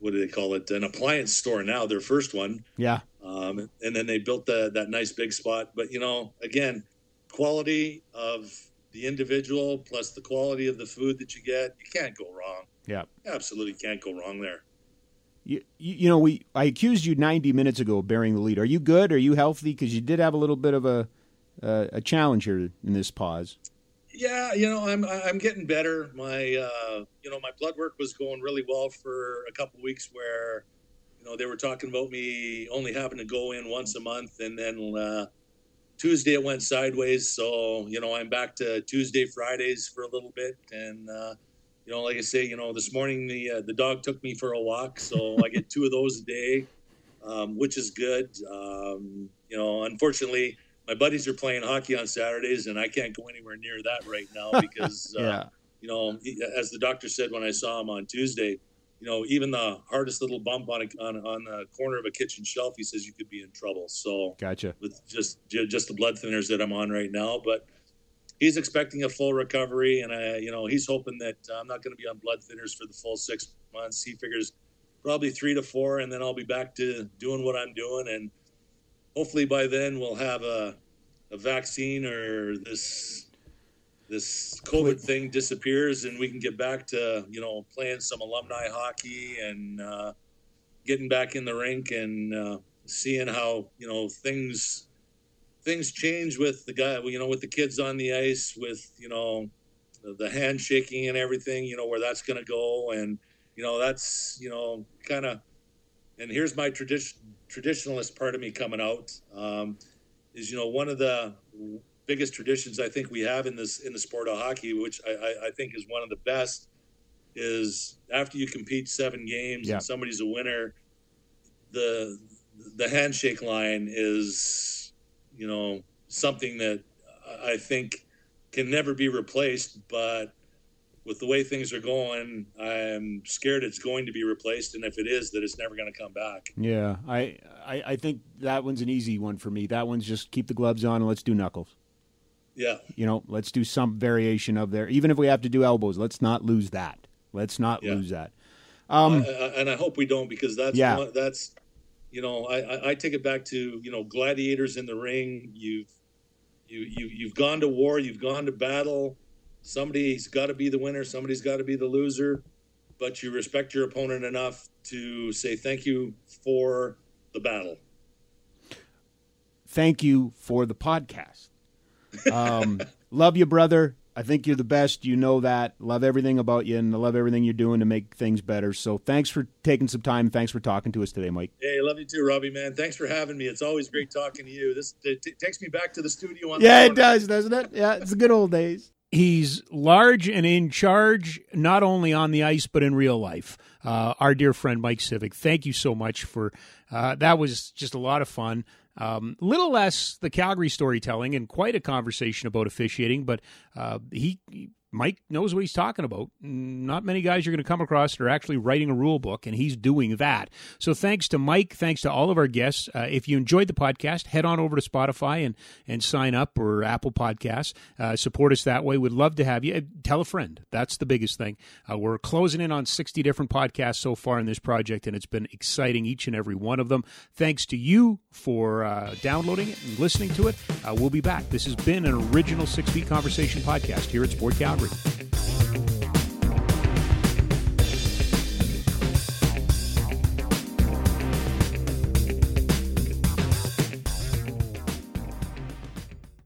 what do they call it? An appliance store now. Their first one Yeah. um, and then they built the, that nice big spot. But you know, again, quality of the individual plus the quality of the food that you get, you can't go wrong. Yeah. Absolutely can't go wrong there. You, you know, we I accused you 90 minutes ago of bearing the lead. Are you good? Are you healthy? Because you did have a little bit of a uh, a challenge here in this pause. Yeah, you know, I'm I'm getting better. My uh, you know, my blood work was going really well for a couple weeks where you know they were talking about me only having to go in once a month and then uh, Tuesday it went sideways so you know I'm back to Tuesday Fridays for a little bit and uh, you know, like I say, you know, this morning the uh, the dog took me for a walk, so I get two of those a day, um, which is good. Um, you know, unfortunately, my buddies are playing hockey on Saturdays, and I can't go anywhere near that right now because, uh, yeah. you know, as the doctor said when I saw him on Tuesday, you know, even the hardest little bump on a, on, on the corner of a kitchen shelf, he says you could be in trouble. So, gotcha. With just just the blood thinners that I'm on right now, but he's expecting a full recovery, and I, you know, he's hoping that I'm not going to be on blood thinners for the full six months. He figures probably three to four, and then I'll be back to doing what I'm doing, and hopefully by then we'll have a, a vaccine or this this COVID thing disappears and we can get back to you know playing some alumni hockey and uh, getting back in the rink and uh, seeing how you know things things change with the guy you know with the kids on the ice with you know the, handshaking and everything you know where that's going to go and you know that's you know kind of and here's my tradition traditionalist part of me coming out um, is you know one of the biggest traditions I think we have in this in the sport of hockey, which I, I think is one of the best, is after you compete seven games yeah. and somebody's a winner, the the handshake line is you know something that I think can never be replaced, but with the way things are going, I'm scared it's going to be replaced, and if it is, that it's never going to come back. Yeah, I, I, I think that one's an easy one for me. That one's just keep the gloves on and let's do knuckles. Yeah, you know, let's do some variation of there. Even if we have to do elbows, let's not lose that. Let's not yeah. lose that. Um, and I hope we don't because that's yeah. One, that's you know I, I take it back to you know gladiators in the ring. You've you you you've gone to war. You've gone to battle somebody's got to be the winner, somebody's got to be the loser, but you respect your opponent enough to say thank you for the battle. Thank you for the podcast. Um, love you, brother. I think you're the best. You know that. Love everything about you, and I love everything you're doing to make things better. So thanks for taking some time. Thanks for talking to us today, Mike. Hey, love you too, Robbie. Man, thanks for having me. It's always great talking to you. This t- takes me back to the studio. On yeah, it does, doesn't it? Yeah, it's the good old days he's large and in charge, not only on the ice but in real life. Uh, our dear friend Mike Cvik, thank you so much for uh, that. Was just a lot of fun. Um, little less the Calgary storytelling and quite a conversation about officiating, but uh, he Mike knows what he's talking about. Not many guys you're going to come across that are actually writing a rule book, and he's doing that. So thanks to Mike, thanks to all of our guests. Uh, if you enjoyed the podcast, head on over to Spotify and and sign up or Apple Podcasts. Uh, support us that way. We'd love to have you. Uh, tell a friend. That's the biggest thing. Uh, we're closing in on 60 different podcasts so far in this project, and it's been exciting each and every one of them. Thanks to you for uh, downloading it and listening to it. Uh, we'll be back. This has been an original Six Feet Conversation podcast here at Sport. Calvary.